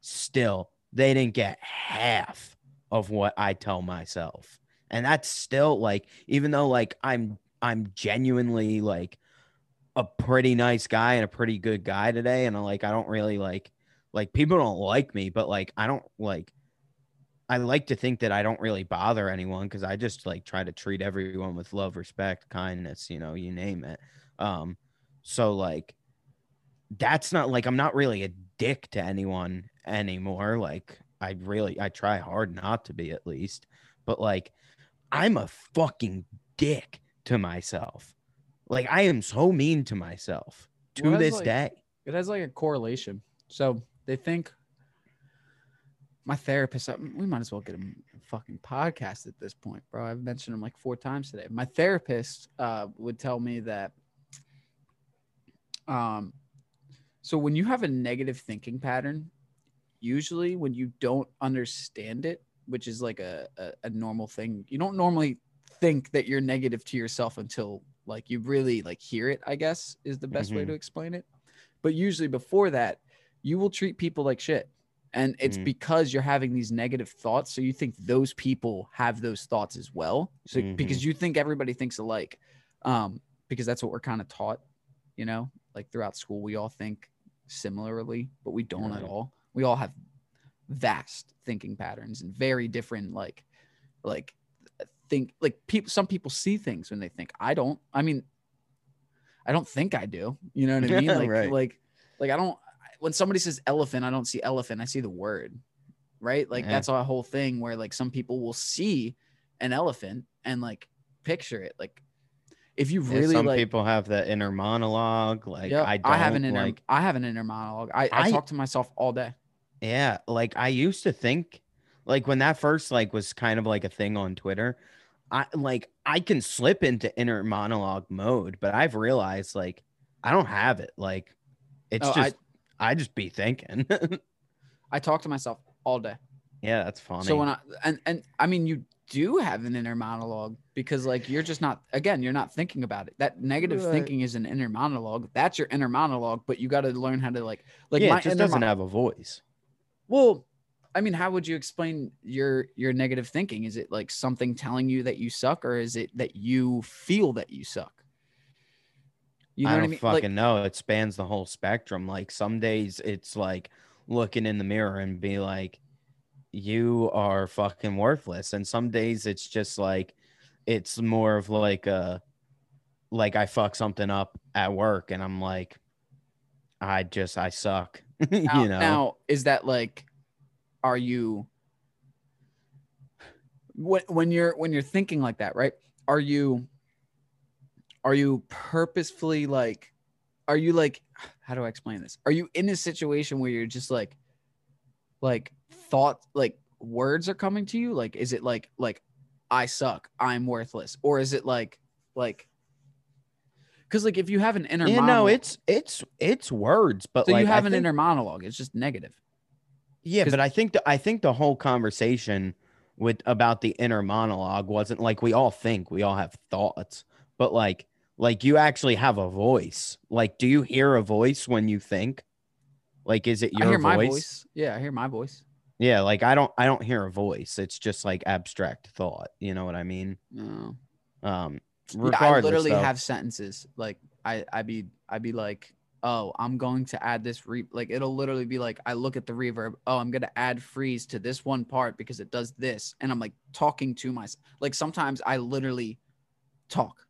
still they didn't get half of what I tell myself. And that's still like, even though like I'm I'm genuinely like a pretty nice guy and a pretty good guy today. And like I don't really like like people don't like me, but like I don't like I like to think that I don't really bother anyone because I just like try to treat everyone with love, respect, kindness, you know, you name it. Um, so like that's not like I'm not really a dick to anyone anymore. Like I really I try hard not to be at least, but like I'm a fucking dick to myself. Like I am so mean to myself to Well, this like- day. It has like a correlation. So they think my therapist, uh, we might as well get him a fucking podcast at this point, bro. I've mentioned him like four times today. My therapist uh, would tell me that, um, so when you have a negative thinking pattern, usually when you don't understand it, which is like a, a, a normal thing, you don't normally think that you're negative to yourself until like you really like hear it, I guess is the best way Mhm. to explain it. But usually before that, you will treat people like shit. And it's Mhm. because you're having these negative thoughts. So you think those people have those thoughts as well. So because you think everybody thinks alike. Um, because that's what we're kind of taught, you know, like throughout school, we all think similarly, but we don't at all. We all have vast thinking patterns and very different, like, like think like people some people see things when they think. I don't. I mean i don't think i do. You know what i mean? Like Right. like like i don't when somebody says elephant i don't see elephant. I see the word right? Like Yeah. that's a whole thing where like some people will see an elephant and like picture it. Like if you Yeah, really some like people have that inner monologue. Like yeah, I don't have an inner like i have an inner monologue I, I I- talk to myself all day Yeah, like I used to think like when that first like was kind of like a thing on Twitter, I like I can slip into inner monologue mode, but I've realized like I don't have it. Like it's Oh, I- just I, just be thinking. i talk to myself all day yeah, that's funny. So when I and and I mean you do have an inner monologue because like you're just not again you're not thinking about it. That negative Right. thinking is an inner monologue. That's your inner monologue, but you got to learn how to like like yeah, my it just doesn't mon- have a voice. well. I mean, how would you explain your your negative thinking? Is it like something telling you that you suck, or is it that you feel that you suck? You know I don't I mean? fucking Like, know. It spans the whole spectrum. Like some days it's like looking in the mirror and be like, you are fucking worthless. And some days it's just like, it's more of like a, like I fuck something up at work and I'm like, I just, I suck. you Now, know? now is that like, are you when when you're when you're thinking like that, right? Are you are you purposefully like, are you like, how do I explain this? Are you in a situation where you're just like, like thought like words are coming to you? Like, is it like like I suck, I'm worthless, or is it like like because like if you have an inner yeah, no, monologue- it's, it's, it's words, but so like, you have I an think- inner monologue. It's just negative. Yeah, but I think the, I think the whole conversation with about the inner monologue wasn't like we all think we all have thoughts, but like like you actually have a voice. Like, do you hear a voice when you think? Like, is it your I hear voice? my voice. Yeah, I hear my voice. Yeah, like I don't I don't hear a voice. It's just like abstract thought. You know what I mean? No. Um, Yeah, I literally though- have sentences like I I be I be like, oh, I'm going to add this re like it'll literally be like I look at the reverb, oh, I'm gonna add freeze to this one part because it does this, and I'm like talking to myself. Like sometimes I literally talk.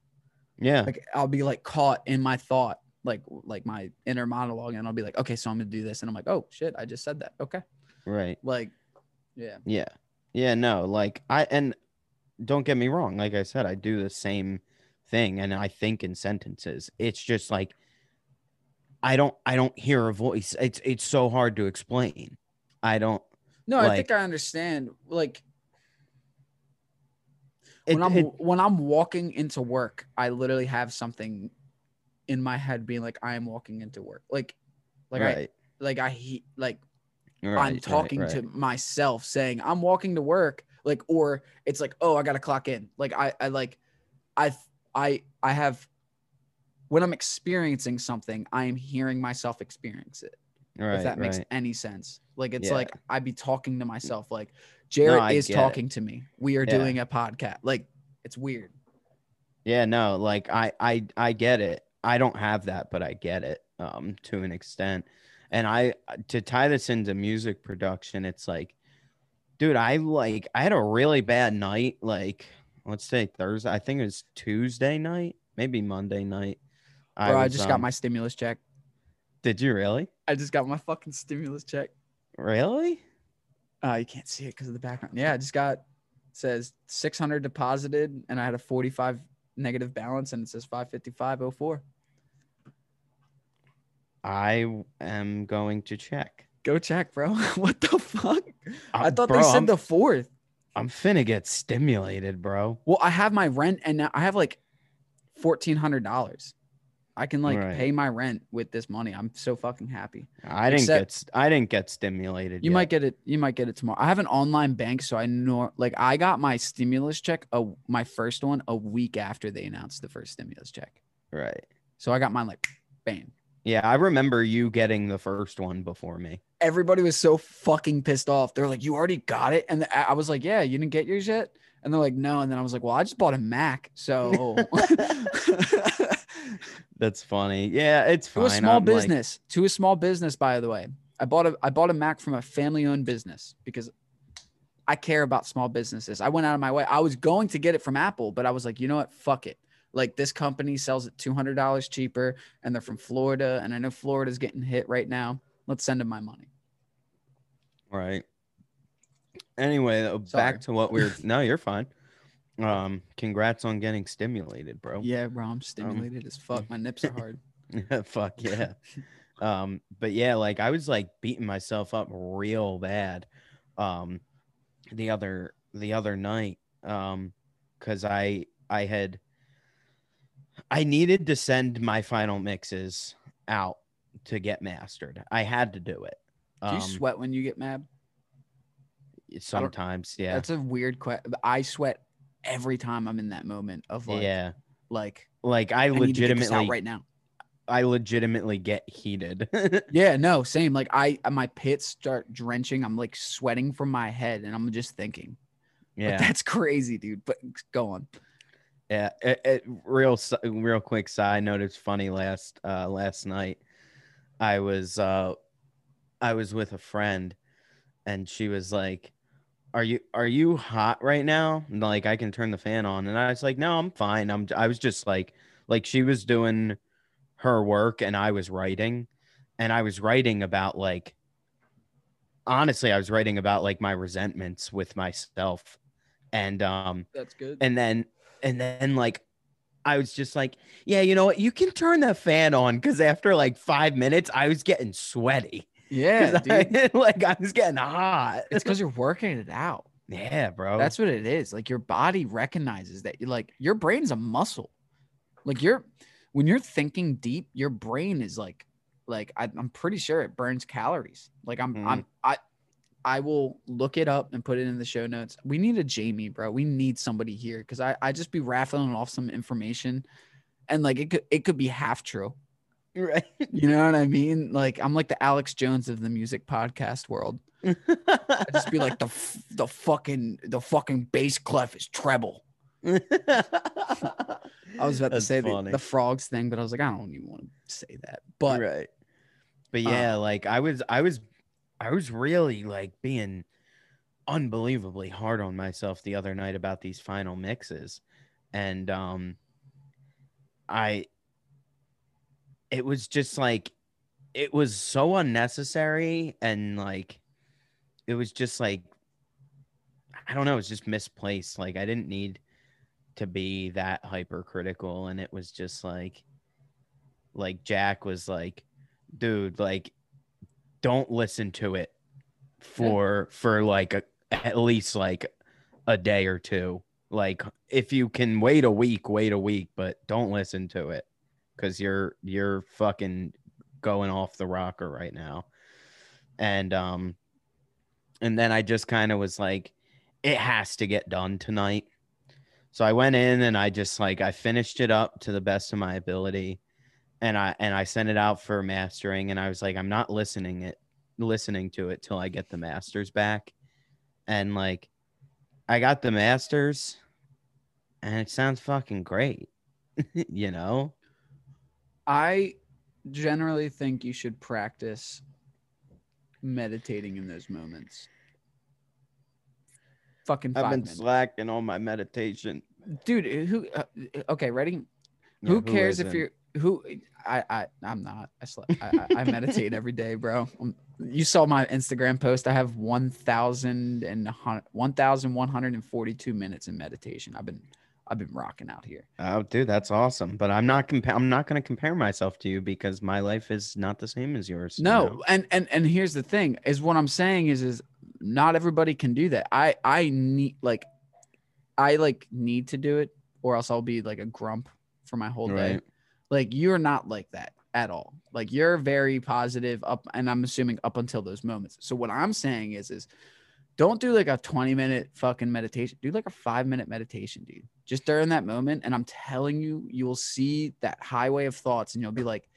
yeah, Like I'll be like caught in my thought, like like my inner monologue, and I'll be like, okay, so I'm gonna do this, and I'm like, oh shit, I just said that. Okay, right. like, yeah, Yeah. Yeah, no, like I and don't get me wrong, like I said, I do the same thing and I think in sentences. It's just like I don't I don't hear a voice. It's it's so hard to explain. I don't no, I think I understand. Like it, when I'm it- when I'm walking into work, I literally have something in my head being like, I am walking into work. Like, like I like I he like right, I'm talking right. to myself saying I'm walking to work. Like, or it's like, oh, I gotta clock in. Like I I like I I I have when I'm experiencing something, I am hearing myself experience it. right, if that makes right. any sense. Like it's Yeah. like I'd be talking to myself, like Jared I is get it. talking to me. We are Yeah. doing a podcast. Like it's weird. Yeah, no, like I I I get it. I don't have that, but I get it um to an extent. And I to tie this into music production, it's like dude, I like I had a really bad night like let's say Thursday, I think it was Tuesday night, maybe Monday night. Bro, I, was, just got um, my stimulus check. Did you really? I just got my fucking stimulus check. Really? Uh, you can't see it because of the background. Yeah, I just got says 600 deposited and I had a 45 negative balance and it says 55504. I am going to check. Go check, bro. what the fuck? I Uh, thought bro, they said I'm, the fourth. I'm finna get stimulated, bro. Well, I have my rent and now I have like $1,400. I can like Right. pay my rent with this money. I'm so fucking happy. I didn't Except- get I didn't get stimulated. You yet. might get it. You might get it tomorrow. I have an online bank, so I know. Like, I got my stimulus check, a, my first one, a week after they announced the first stimulus check. right. So I got mine like, bam. Yeah, I remember you getting the first one before me. Everybody was so fucking pissed off. They're like, "You already got it," and I was like, "Yeah, you didn't get yours yet." And they're like, "No," and then I was like, "Well, I just bought a Mac, so." That's funny. Yeah, it's fine. to a small I'm like- business to a small business by the way i bought a i bought a mac from a family owned business because i care about small businesses i went out of my way i was going to get it from apple but i was like you know what fuck it like this company sells it $200 cheaper and they're from florida and i know florida's getting hit right now let's send them my money right. Anyway, Sorry. back to what we're. no, you're fine. Um, congrats on getting stimulated, bro. yeah bro i'm stimulated as fuck my nips are hard Fuck yeah. um, but yeah, like I was like beating myself up real bad. Um, the other the other night. Um, because I I had I needed to send my final mixes out to get mastered. I had to do it. do you Um, sweat when you get mad sometimes, yeah. that's a weird question i sweat every time i'm in that moment of like yeah. like Like I I need to get this out legitimately right now I legitimately get heated. Yeah, no, same. Like I, my pits start drenching. I'm like sweating from my head, and I'm just thinking, yeah, yeah. that's crazy, dude. But go on. Yeah, it, it, real real quick side note. It's funny. Last uh last night, I was uh I was with a friend and she was like, Are you are you hot right now? And like I can turn the fan on. And I was like, No, I'm fine. I'm I was just like like she was doing her work and I was writing. And I was writing about like honestly, I was writing about like my resentments with myself. And um That's good. and then and then like I was just like, yeah, you know what? You can turn the fan on because after like five minutes, I was getting sweaty. Yeah. I- like I was getting hot. it's because you're working it out. yeah, bro. That's what it is. Like your body recognizes that. You're like your brain's a muscle. Like you're when you're thinking deep, your brain is like like I, I'm pretty sure it burns calories. Like I'm Mhm. I'm I I will look it up and put it in the show notes. We need a Jamie, bro. We need somebody here because I I just be raffling off some information, and like it could it could be half true. right. You know what I mean? Like I'm like the Alex Jones of the music podcast world. I just be like the the fucking the fucking bass clef is treble. I was about That's to say the, the frogs thing, but I was like, I don't even want to say that. But right. But yeah, um, like I was, I was, I was really like being unbelievably hard on myself the other night about these final mixes, and um, I, it was just like, it was so unnecessary and like, it was just like, I don't know, it was just misplaced. Like I didn't need to be that hypercritical, and it was just like, like Jack was like dude like don't listen to it for for like a, at least like a day or two. Like if you can wait a week wait a week but don't listen to it because you're you're fucking going off the rocker right now. And um and then i just kind of was like it has to get done tonight. So i went in and i just like i finished it up to the best of my ability and I and I sent it out for mastering and I was like I'm not listening it listening to it till I get the masters back. And like I got the masters and it sounds fucking great. you know? I generally think you should practice meditating in those moments. Fucking I've been minutes. slacking on my meditation. dude. Who? Uh, okay, ready? Yeah, who cares if you're who? I I I'm not. I sl- I, I, I meditate every day, bro. Um, You saw my Instagram post. I have 1,000 and 1,142 minutes in meditation. I've been I've been rocking out here. Oh, dude, that's awesome. But I'm not compa- I'm not going to compare myself to you because my life is not the same as yours. you No, know? and and and here's the thing: is what I'm saying is is not everybody can do that. I I need like I like need to do it, or else I'll be like a grump for my whole day. Like you're not like that at all. Like you're very positive up, and I'm assuming up until those moments. So what I'm saying is is don't do like a 20 minute fucking meditation. Do like a five minute meditation, dude. Just during that moment, and I'm telling you, you will see that highway of thoughts, and you'll be like,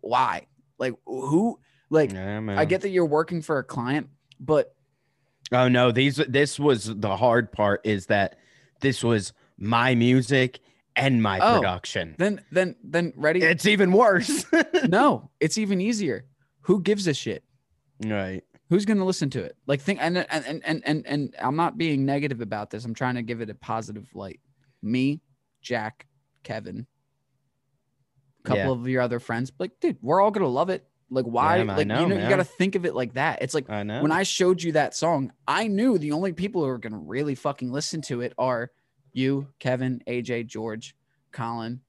why? Like who? Like Yeah. I get that you're working for a client, but Oh no, these this was the hard part is that this was my music and my Oh. production. then then then ready? It's even worse. no, it's even easier. Who gives a shit? right. Who's gonna listen to it? Like think and and and and and, I'm not being negative about this. I'm trying to give it a positive light. Me, Jack, Kevin, a couple Yeah. of your other friends. Like, dude, we're all gonna love it. Like, why? Like, know, you know, you gotta think of it like that. It's like I know. when I showed you that song, I knew the only people who are gonna really fucking listen to it are you, Kevin, AJ, George, Colin,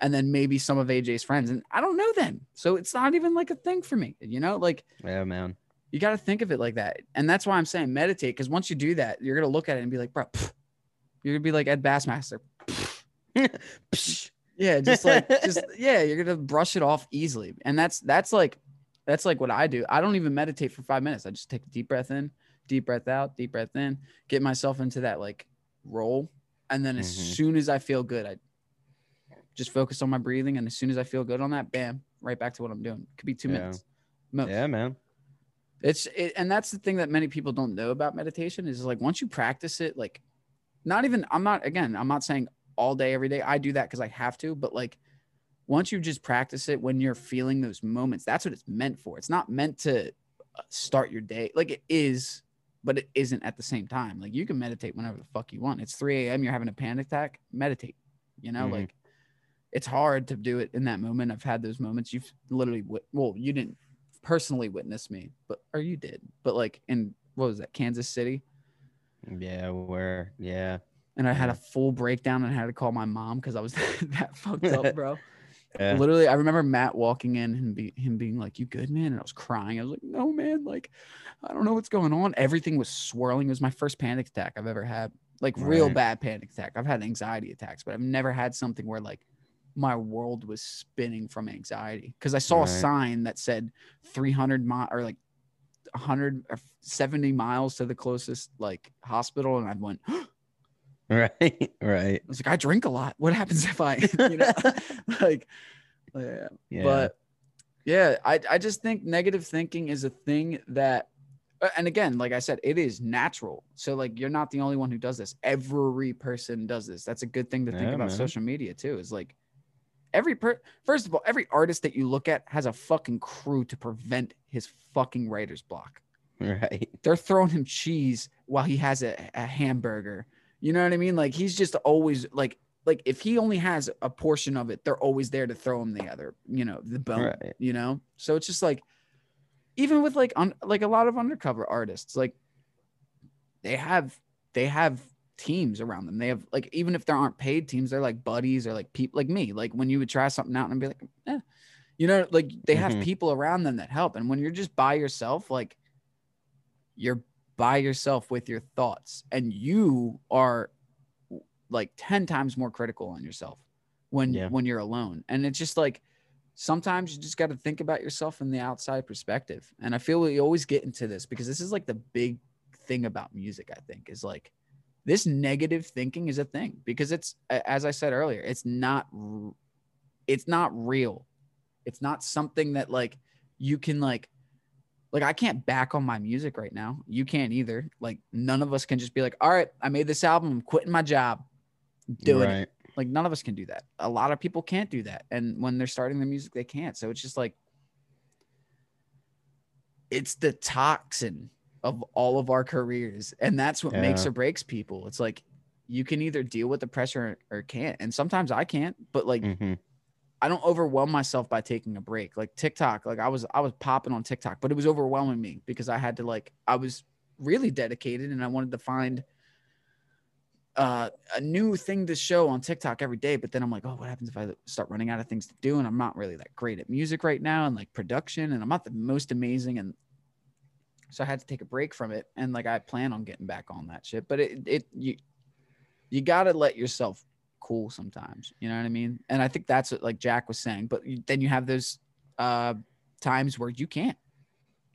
and then maybe some of AJ's friends. And I don't know them. So it's not even like a thing for me. You know, like yeah, man. you got to think of it like that. And that's why I'm saying meditate. Because once you do that, you're gonna look at it and be like, bro, pff. you're gonna be like Ed Bassmaster. Yeah, just like just yeah, you're gonna brush it off easily. And that's that's like that's like what I do. I don't even meditate for five minutes. I just take a deep breath in, deep breath out, deep breath in, get myself into that like roll. And then as Mhm. soon as I feel good, I just focus on my breathing. And as soon as I feel good on that, bam, right back to what I'm doing. Could be two Yeah. minutes. Most. yeah, man. It's it, and that's the thing that many people don't know about meditation is like once you practice it, like not even I'm not again, I'm not saying all day every day. I do that because I have to, but like once you just practice it when you're feeling those moments, that's what it's meant for. It's not meant to uh, start your day. Like it is, but it isn't at the same time. Like you can meditate whenever the fuck you want. It's 3 a.m. You're having a panic attack. Meditate. You know, Mhm. like it's hard to do it in that moment. I've had those moments. You've literally, well, you didn't personally witness me, but or you did, but like in what was that, Kansas City? Yeah, where yeah. And I had a full breakdown and I had to call my mom because I was that fucked up, bro. Yeah. Literally, I remember Matt walking in and be, him being like, "You good, man?" And I was crying. I was like, "No, man. Like, I don't know what's going on. Everything was swirling. It was my first panic attack I've ever had. Like, real bad panic attack. I've had anxiety attacks, but I've never had something where like my world was spinning from anxiety because I saw a sign that said 300 mile or like 170 miles to the closest like hospital, and I went, I Right. Right. was like, I drink a lot. What happens if I, you know, like, yeah. Yeah. But yeah, I, I just think negative thinking is a thing that, and again, like I said, it is natural. So like you're not the only one who does this. Every person does this. That's a good thing to think Yeah, about man. social media too. Is like every per first of all, every artist that you look at has a fucking crew to prevent his fucking writer's block. right. They're throwing him cheese while he has a, a hamburger. You know what I mean? Like he's just always like like if he only has a portion of it, they're always there to throw him the other, you know, the bone. Right. You know? So it's just like even with like on like a lot of undercover artists, like they have they have teams around them. They have like even if there aren't paid teams, they're like buddies or like people like me. Like when you would try something out and be like, eh. you know, like they have Mhm. people around them that help. And when you're just by yourself, like you're by yourself with your thoughts and you are like 10 times more critical on yourself when Yeah. when you're alone. And it's just like sometimes you just got to think about yourself from the outside perspective. And i feel we always get into this because this is like the big thing about music i think is like this negative thinking is a thing because it's as i said earlier it's not it's not real. It's not something that like you can like like I can't back on my music right now. You can't either. Like none of us can just be like, all right, I made this album, I'm quitting my job, doing it. Like none of us can do that. A lot of people can't do that. And when they're starting the music, they can't. So it's just like it's the toxin of all of our careers. And that's what makes or breaks people. It's like you can either deal with the pressure or can't. And sometimes I can't, but like hmm I don't overwhelm myself by taking a break. Like TikTok, like I was I was popping on TikTok, but it was overwhelming me because I had to like I was really dedicated and I wanted to find uh, a new thing to show on TikTok every day. But then I'm like, oh, what happens if I start running out of things to do? And I'm not really that great at music right now and like production, and I'm not the most amazing. And so I had to take a break from it. And like I plan on getting back on that shit. But it it you you gotta let yourself cool sometimes. You know what I mean? And I think that's what like Jack was saying. But you, then you have those uh times where you can't.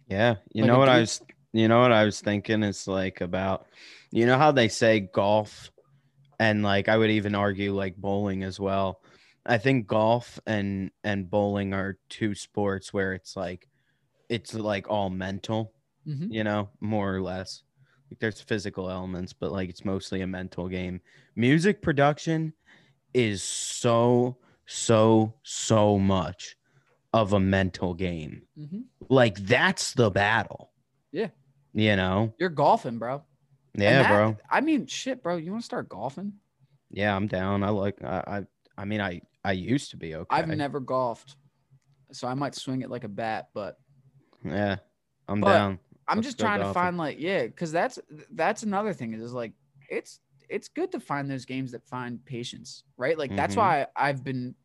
Yeah. You Like know what I was you know what I was thinking is like about you know how they say golf and like I would even argue like bowling as well. I think golf and and bowling are two sports where it's like it's like all mental, Mhm. you know, more or less. Like there's physical elements, but like it's mostly a mental game. Music production is so so so much of a mental game Mhm. like that's the battle. Yeah. You know? You're golfing, bro. Yeah, that- bro. I mean, shit, bro. You want to start golfing? Yeah, I'm down. I like I I, I mean I I used to be okay. I've never golfed, so I might swing it like a bat. But Yeah. I'm But- down. I'm just trying to find like yeah, because that's that's another thing is like it's it's good to find those games that find patience, right? Like that's Mhm. why I've been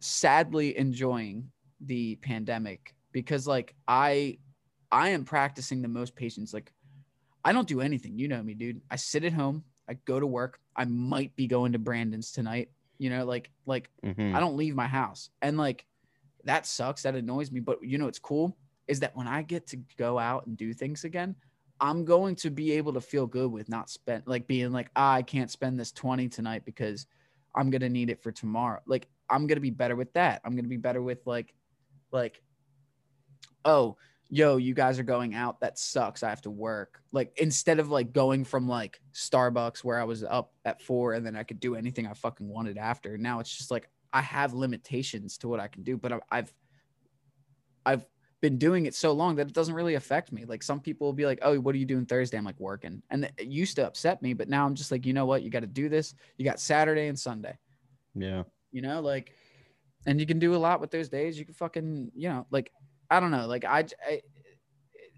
sadly enjoying the pandemic because like I I am practicing the most patience. Like I don't do anything. You know me, dude. I sit at home. I go to work. I might be going to Brandon's tonight. You know, like like Mhm. I don't leave my house. And like that sucks. That annoys me. But you know it's cool is that when I get to go out and do things again, I'm going to be able to feel good with not spend like being like, ah, I can't spend this 20 tonight because I'm gonna need it for tomorrow. Like I'm gonna be better with that. I'm gonna be better with like like oh yo you guys are going out that sucks i have to work like instead of like going from like starbucks where i was up at four and then i could do anything i fucking wanted after now it's just like i have limitations to what i can do but i've i've been doing it so long that it doesn't really affect me. Like some people will be like, "Oh, what are you doing Thursday?" I'm like working, and it used to upset me, but now I'm just like, you know what? You got to do this. You got Saturday and Sunday. Yeah. You know, like, and you can do a lot with those days. You can fucking, you know, like, I don't know, like I, I,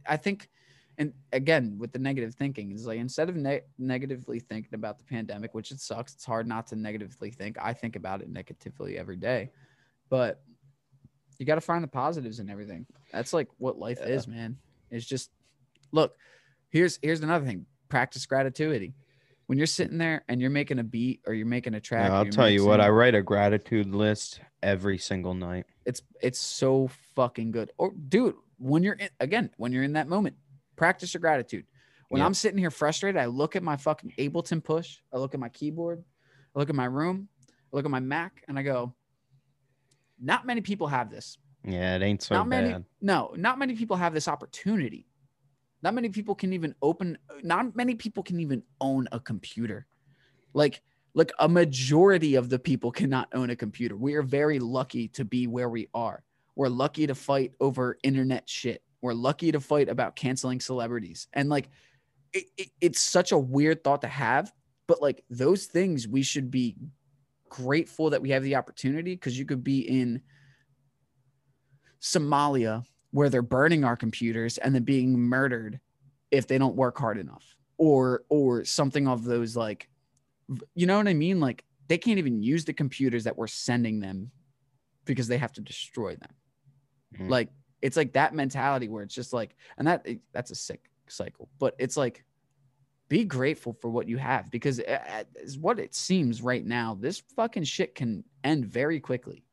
I think, and again with the negative thinking is like instead of ne- negatively thinking about the pandemic, which it sucks. It's hard not to negatively think. I think about it negatively every day, but you got to find the positives in everything. That's like what life Yeah. is, man. It's just look, here's here's another thing. Practice gratitude. When you're sitting there and you're making a beat or you're making a track, I'll tell you what, I write a gratitude list every single night. it's it's so fucking good. Or dude, when you're in, again, when you're in that moment, practice your gratitude. When Yeah. I'm sitting here frustrated, I look at my fucking Ableton push, I look at my keyboard, I look at my room, I look at my Mac, and I go, not many people have this. Yeah, it ain't so not many bad. no not many people have this opportunity. Not many people can even open not many people can even own a computer. Like like a majority of the people cannot own a computer. We are very lucky to be where we are. We're lucky to fight over internet shit. We're lucky to fight about canceling celebrities. And like it, it, it's such a weird thought to have but like those things we should be grateful that we have the opportunity because you could be in Somalia where they're burning our computers and then being murdered if they don't work hard enough or or something of those like you know what I mean like they can't even use the computers that we're sending them because they have to destroy them Mhm. like it's like that mentality where it's just like and that that's a sick cycle but it's like be grateful for what you have because a- a- what it seems right now this fucking shit can end very quickly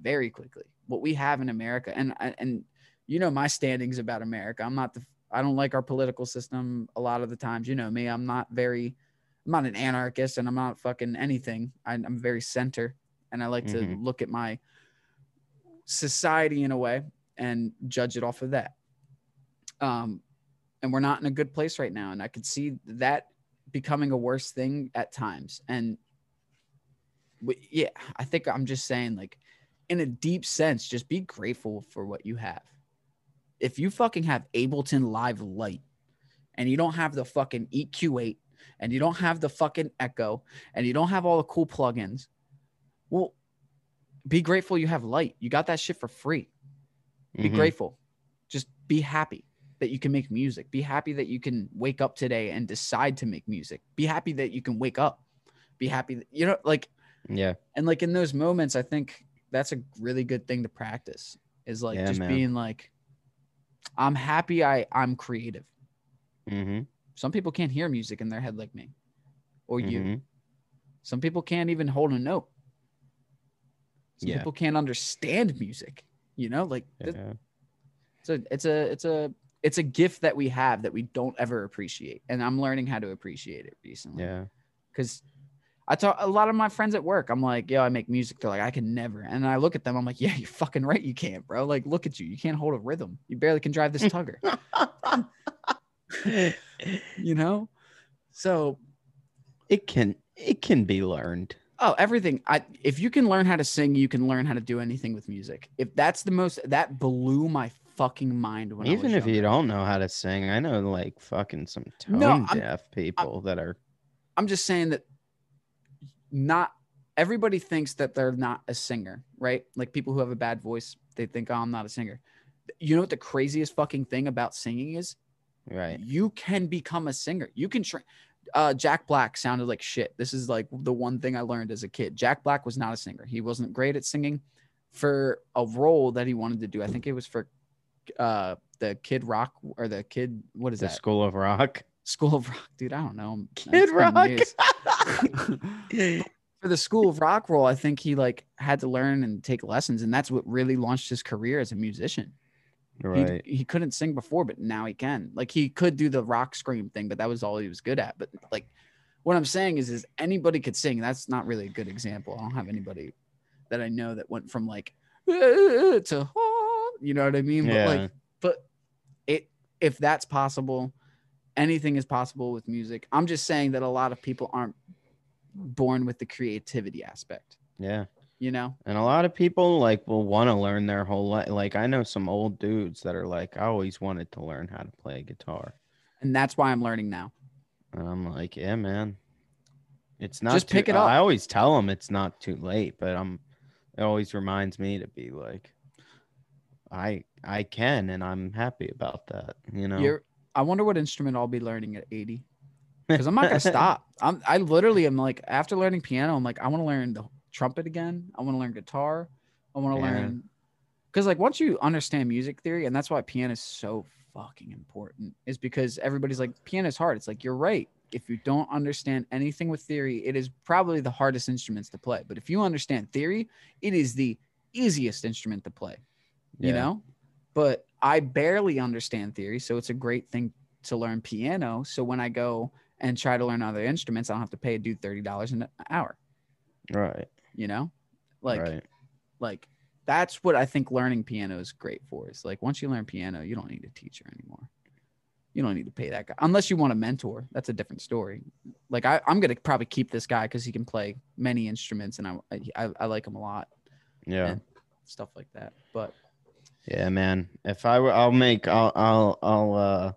very quickly. What we have in america and and you know my standings about america. I'm not the i don't like our political system a lot of the times. You know me i'm not very i'm not an anarchist and i'm not fucking anything. I, i'm very center and i like to Mhm. look at my society in a way and judge it off of that. Um and we're not in a good place right now. And i could see that becoming a worse thing at times. And w- yeah i think i'm just saying like in a deep sense just be grateful for what you have. If you fucking have ableton live Lite and you don't have the fucking eq8 and you don't have the fucking echo and you don't have all the cool plugins well be grateful you have Lite you got that shit for free. Be Mhm. grateful. Just be happy that you can make music be happy that you can wake up today and decide to make music be happy that you can wake up be happy that, you know like Yeah. and like in those moments i think that's a really good thing to practice is like Yeah, just man. being like i'm happy i i'm creative hmm some people can't hear music in their head like me or you Mhm. some people can't even hold a note some Yeah. people can't understand music you know like Yeah. it's a it's a it's a it's a gift that we have that we don't ever appreciate and i'm learning how to appreciate it recently Yeah. because i talk a lot of my friends at work i'm like yo i make music they're like i can never and i look at them i'm like yeah you're fucking right you can't bro like look at you you can't hold a rhythm you barely can drive this tugger you know so it can it can be learned. Oh, everything. I if you can learn how to sing, you can learn how to do anything with music. If that's the most that blew my fucking mind when I Even if you don't know how to sing, I know like fucking some tone No, I'm- deaf people that are I'm just saying that not everybody thinks that they're not a singer, right? Like people who have a bad voice, they think, "Oh, I'm not a singer." You know what the craziest fucking thing about singing is? right. You can become a singer. You can train. Uh, Jack Black sounded like shit. This is like the one thing I learned as a kid. Jack Black was not a singer. He wasn't great at singing. For a role that he wanted to do, I think it was for uh, the Kid Rock or the Kid. What is The that? School of Rock. School of Rock, dude. I don't know. Kid Rock. for the School of Rock role, I think he like had to learn and take lessons, and that's what really launched his career as a musician. right. He, he couldn't sing before, but now he can. Like he could do the rock scream thing, but that was all he was good at. But like what I'm saying is, is anybody could sing. That's not really a good example. I don't have anybody that I know that went from like to you know what I mean. Yeah. But like, but it if that's possible, anything is possible with music. I'm just saying that a lot of people aren't born with the creativity aspect. Yeah. You know, And a lot of people like will want to learn their whole life. Like I know some old dudes that are like, I always wanted to learn how to play guitar. and that's why I'm learning now. And I'm like, yeah, man. It's not Just too- pick it up. I always tell them it's not too late, but I'm it always reminds me to be like I I can and I'm happy about that, you know. You're. I wonder what instrument I'll be learning at 80. Because I'm not gonna stop. I'm. I literally am like after learning piano, I'm like I want to learn the trumpet again. I want to learn guitar. I want to learn. Because like once you understand music theory, and that's why piano is so fucking important, is because everybody's like piano is hard. It's like you're right. If you don't understand anything with theory, it is probably the hardest instruments to play. But if you understand theory, it is the easiest instrument to play. You know? But i barely understand theory so it's a great thing to learn piano. So when i go and try to learn other instruments i don't have to pay a dude $30 an hour. Right. you know? Like right. like that's what i think learning piano is great for is like once you learn piano you don't need a teacher anymore. You don't need to pay that guy unless you want a mentor. That's a different story. Like I, i'm gonna probably keep this guy because he can play many instruments and I, I i like him a lot Yeah. stuff like that. But Yeah, man. If I were, I'll make, I'll, I'll, I'll, uh,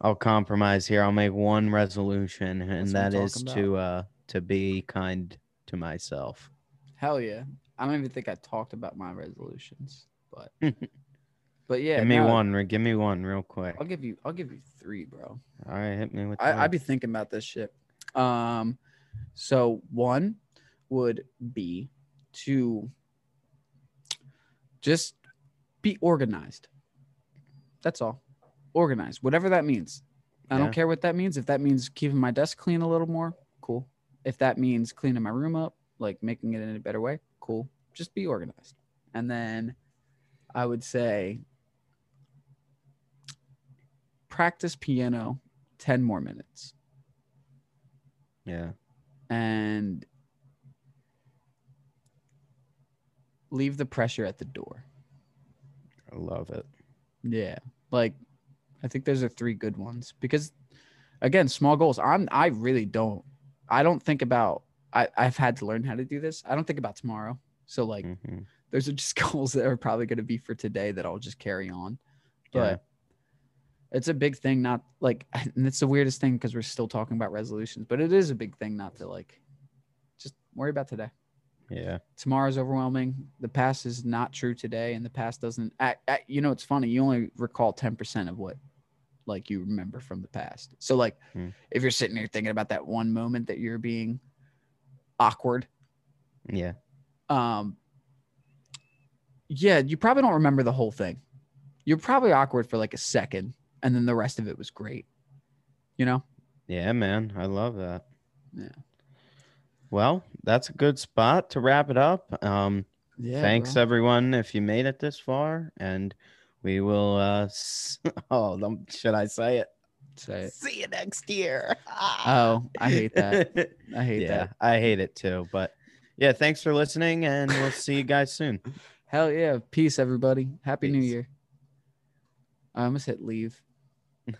I'll compromise here. I'll make one resolution, and That's that is talking to, uh, to be kind to myself. Hell yeah. I don't even think I talked about my resolutions, but but yeah, give me no, one. Give me one real quick. I'll give you I'll give you three, bro. All right, hit me with. I, I'd be thinking about this shit. Um so one would be to just be organized. That's all. Organized. Whatever that means. I Yeah. don't care what that means. If that means keeping my desk clean a little more, cool. If that means cleaning my room up, like making it in a better way, cool. Just be organized. And then I would say practice piano 10 more minutes Yeah. and leave the pressure at the door. I love it. Yeah. Like I think those are three good ones because again, small goals. I'm I really don't I don't think about I, I've had to learn how to do this. I don't think about tomorrow. So like Mhm. those are just goals that are probably going to be for today that I'll just carry on. But Yeah. it's a big thing, not like, and it's the weirdest thing because we're still talking about resolutions, but it is a big thing not to like just worry about today. Yeah. Tomorrow's overwhelming. The past is not true today, and the past doesn't. Act, act, you know, it's funny. You only recall ten percent of what, like, you remember from the past. So, like, Hmm. if you're sitting here thinking about that one moment that you're being awkward, Yeah. um yeah you probably don't remember the whole thing you're probably awkward for like a second and then the rest of it was great you know Yeah, man. I love that. Yeah. Well, that's a good spot to wrap it up. Um, yeah thanks everyone if you made it this far, and we will. Uh, s- oh, should I say it? Say it. See you next year. oh i hate that i hate yeah, that I hate it too. But yeah, thanks for listening, and we'll see you guys soon. hell yeah peace everybody happy new year i almost hit leave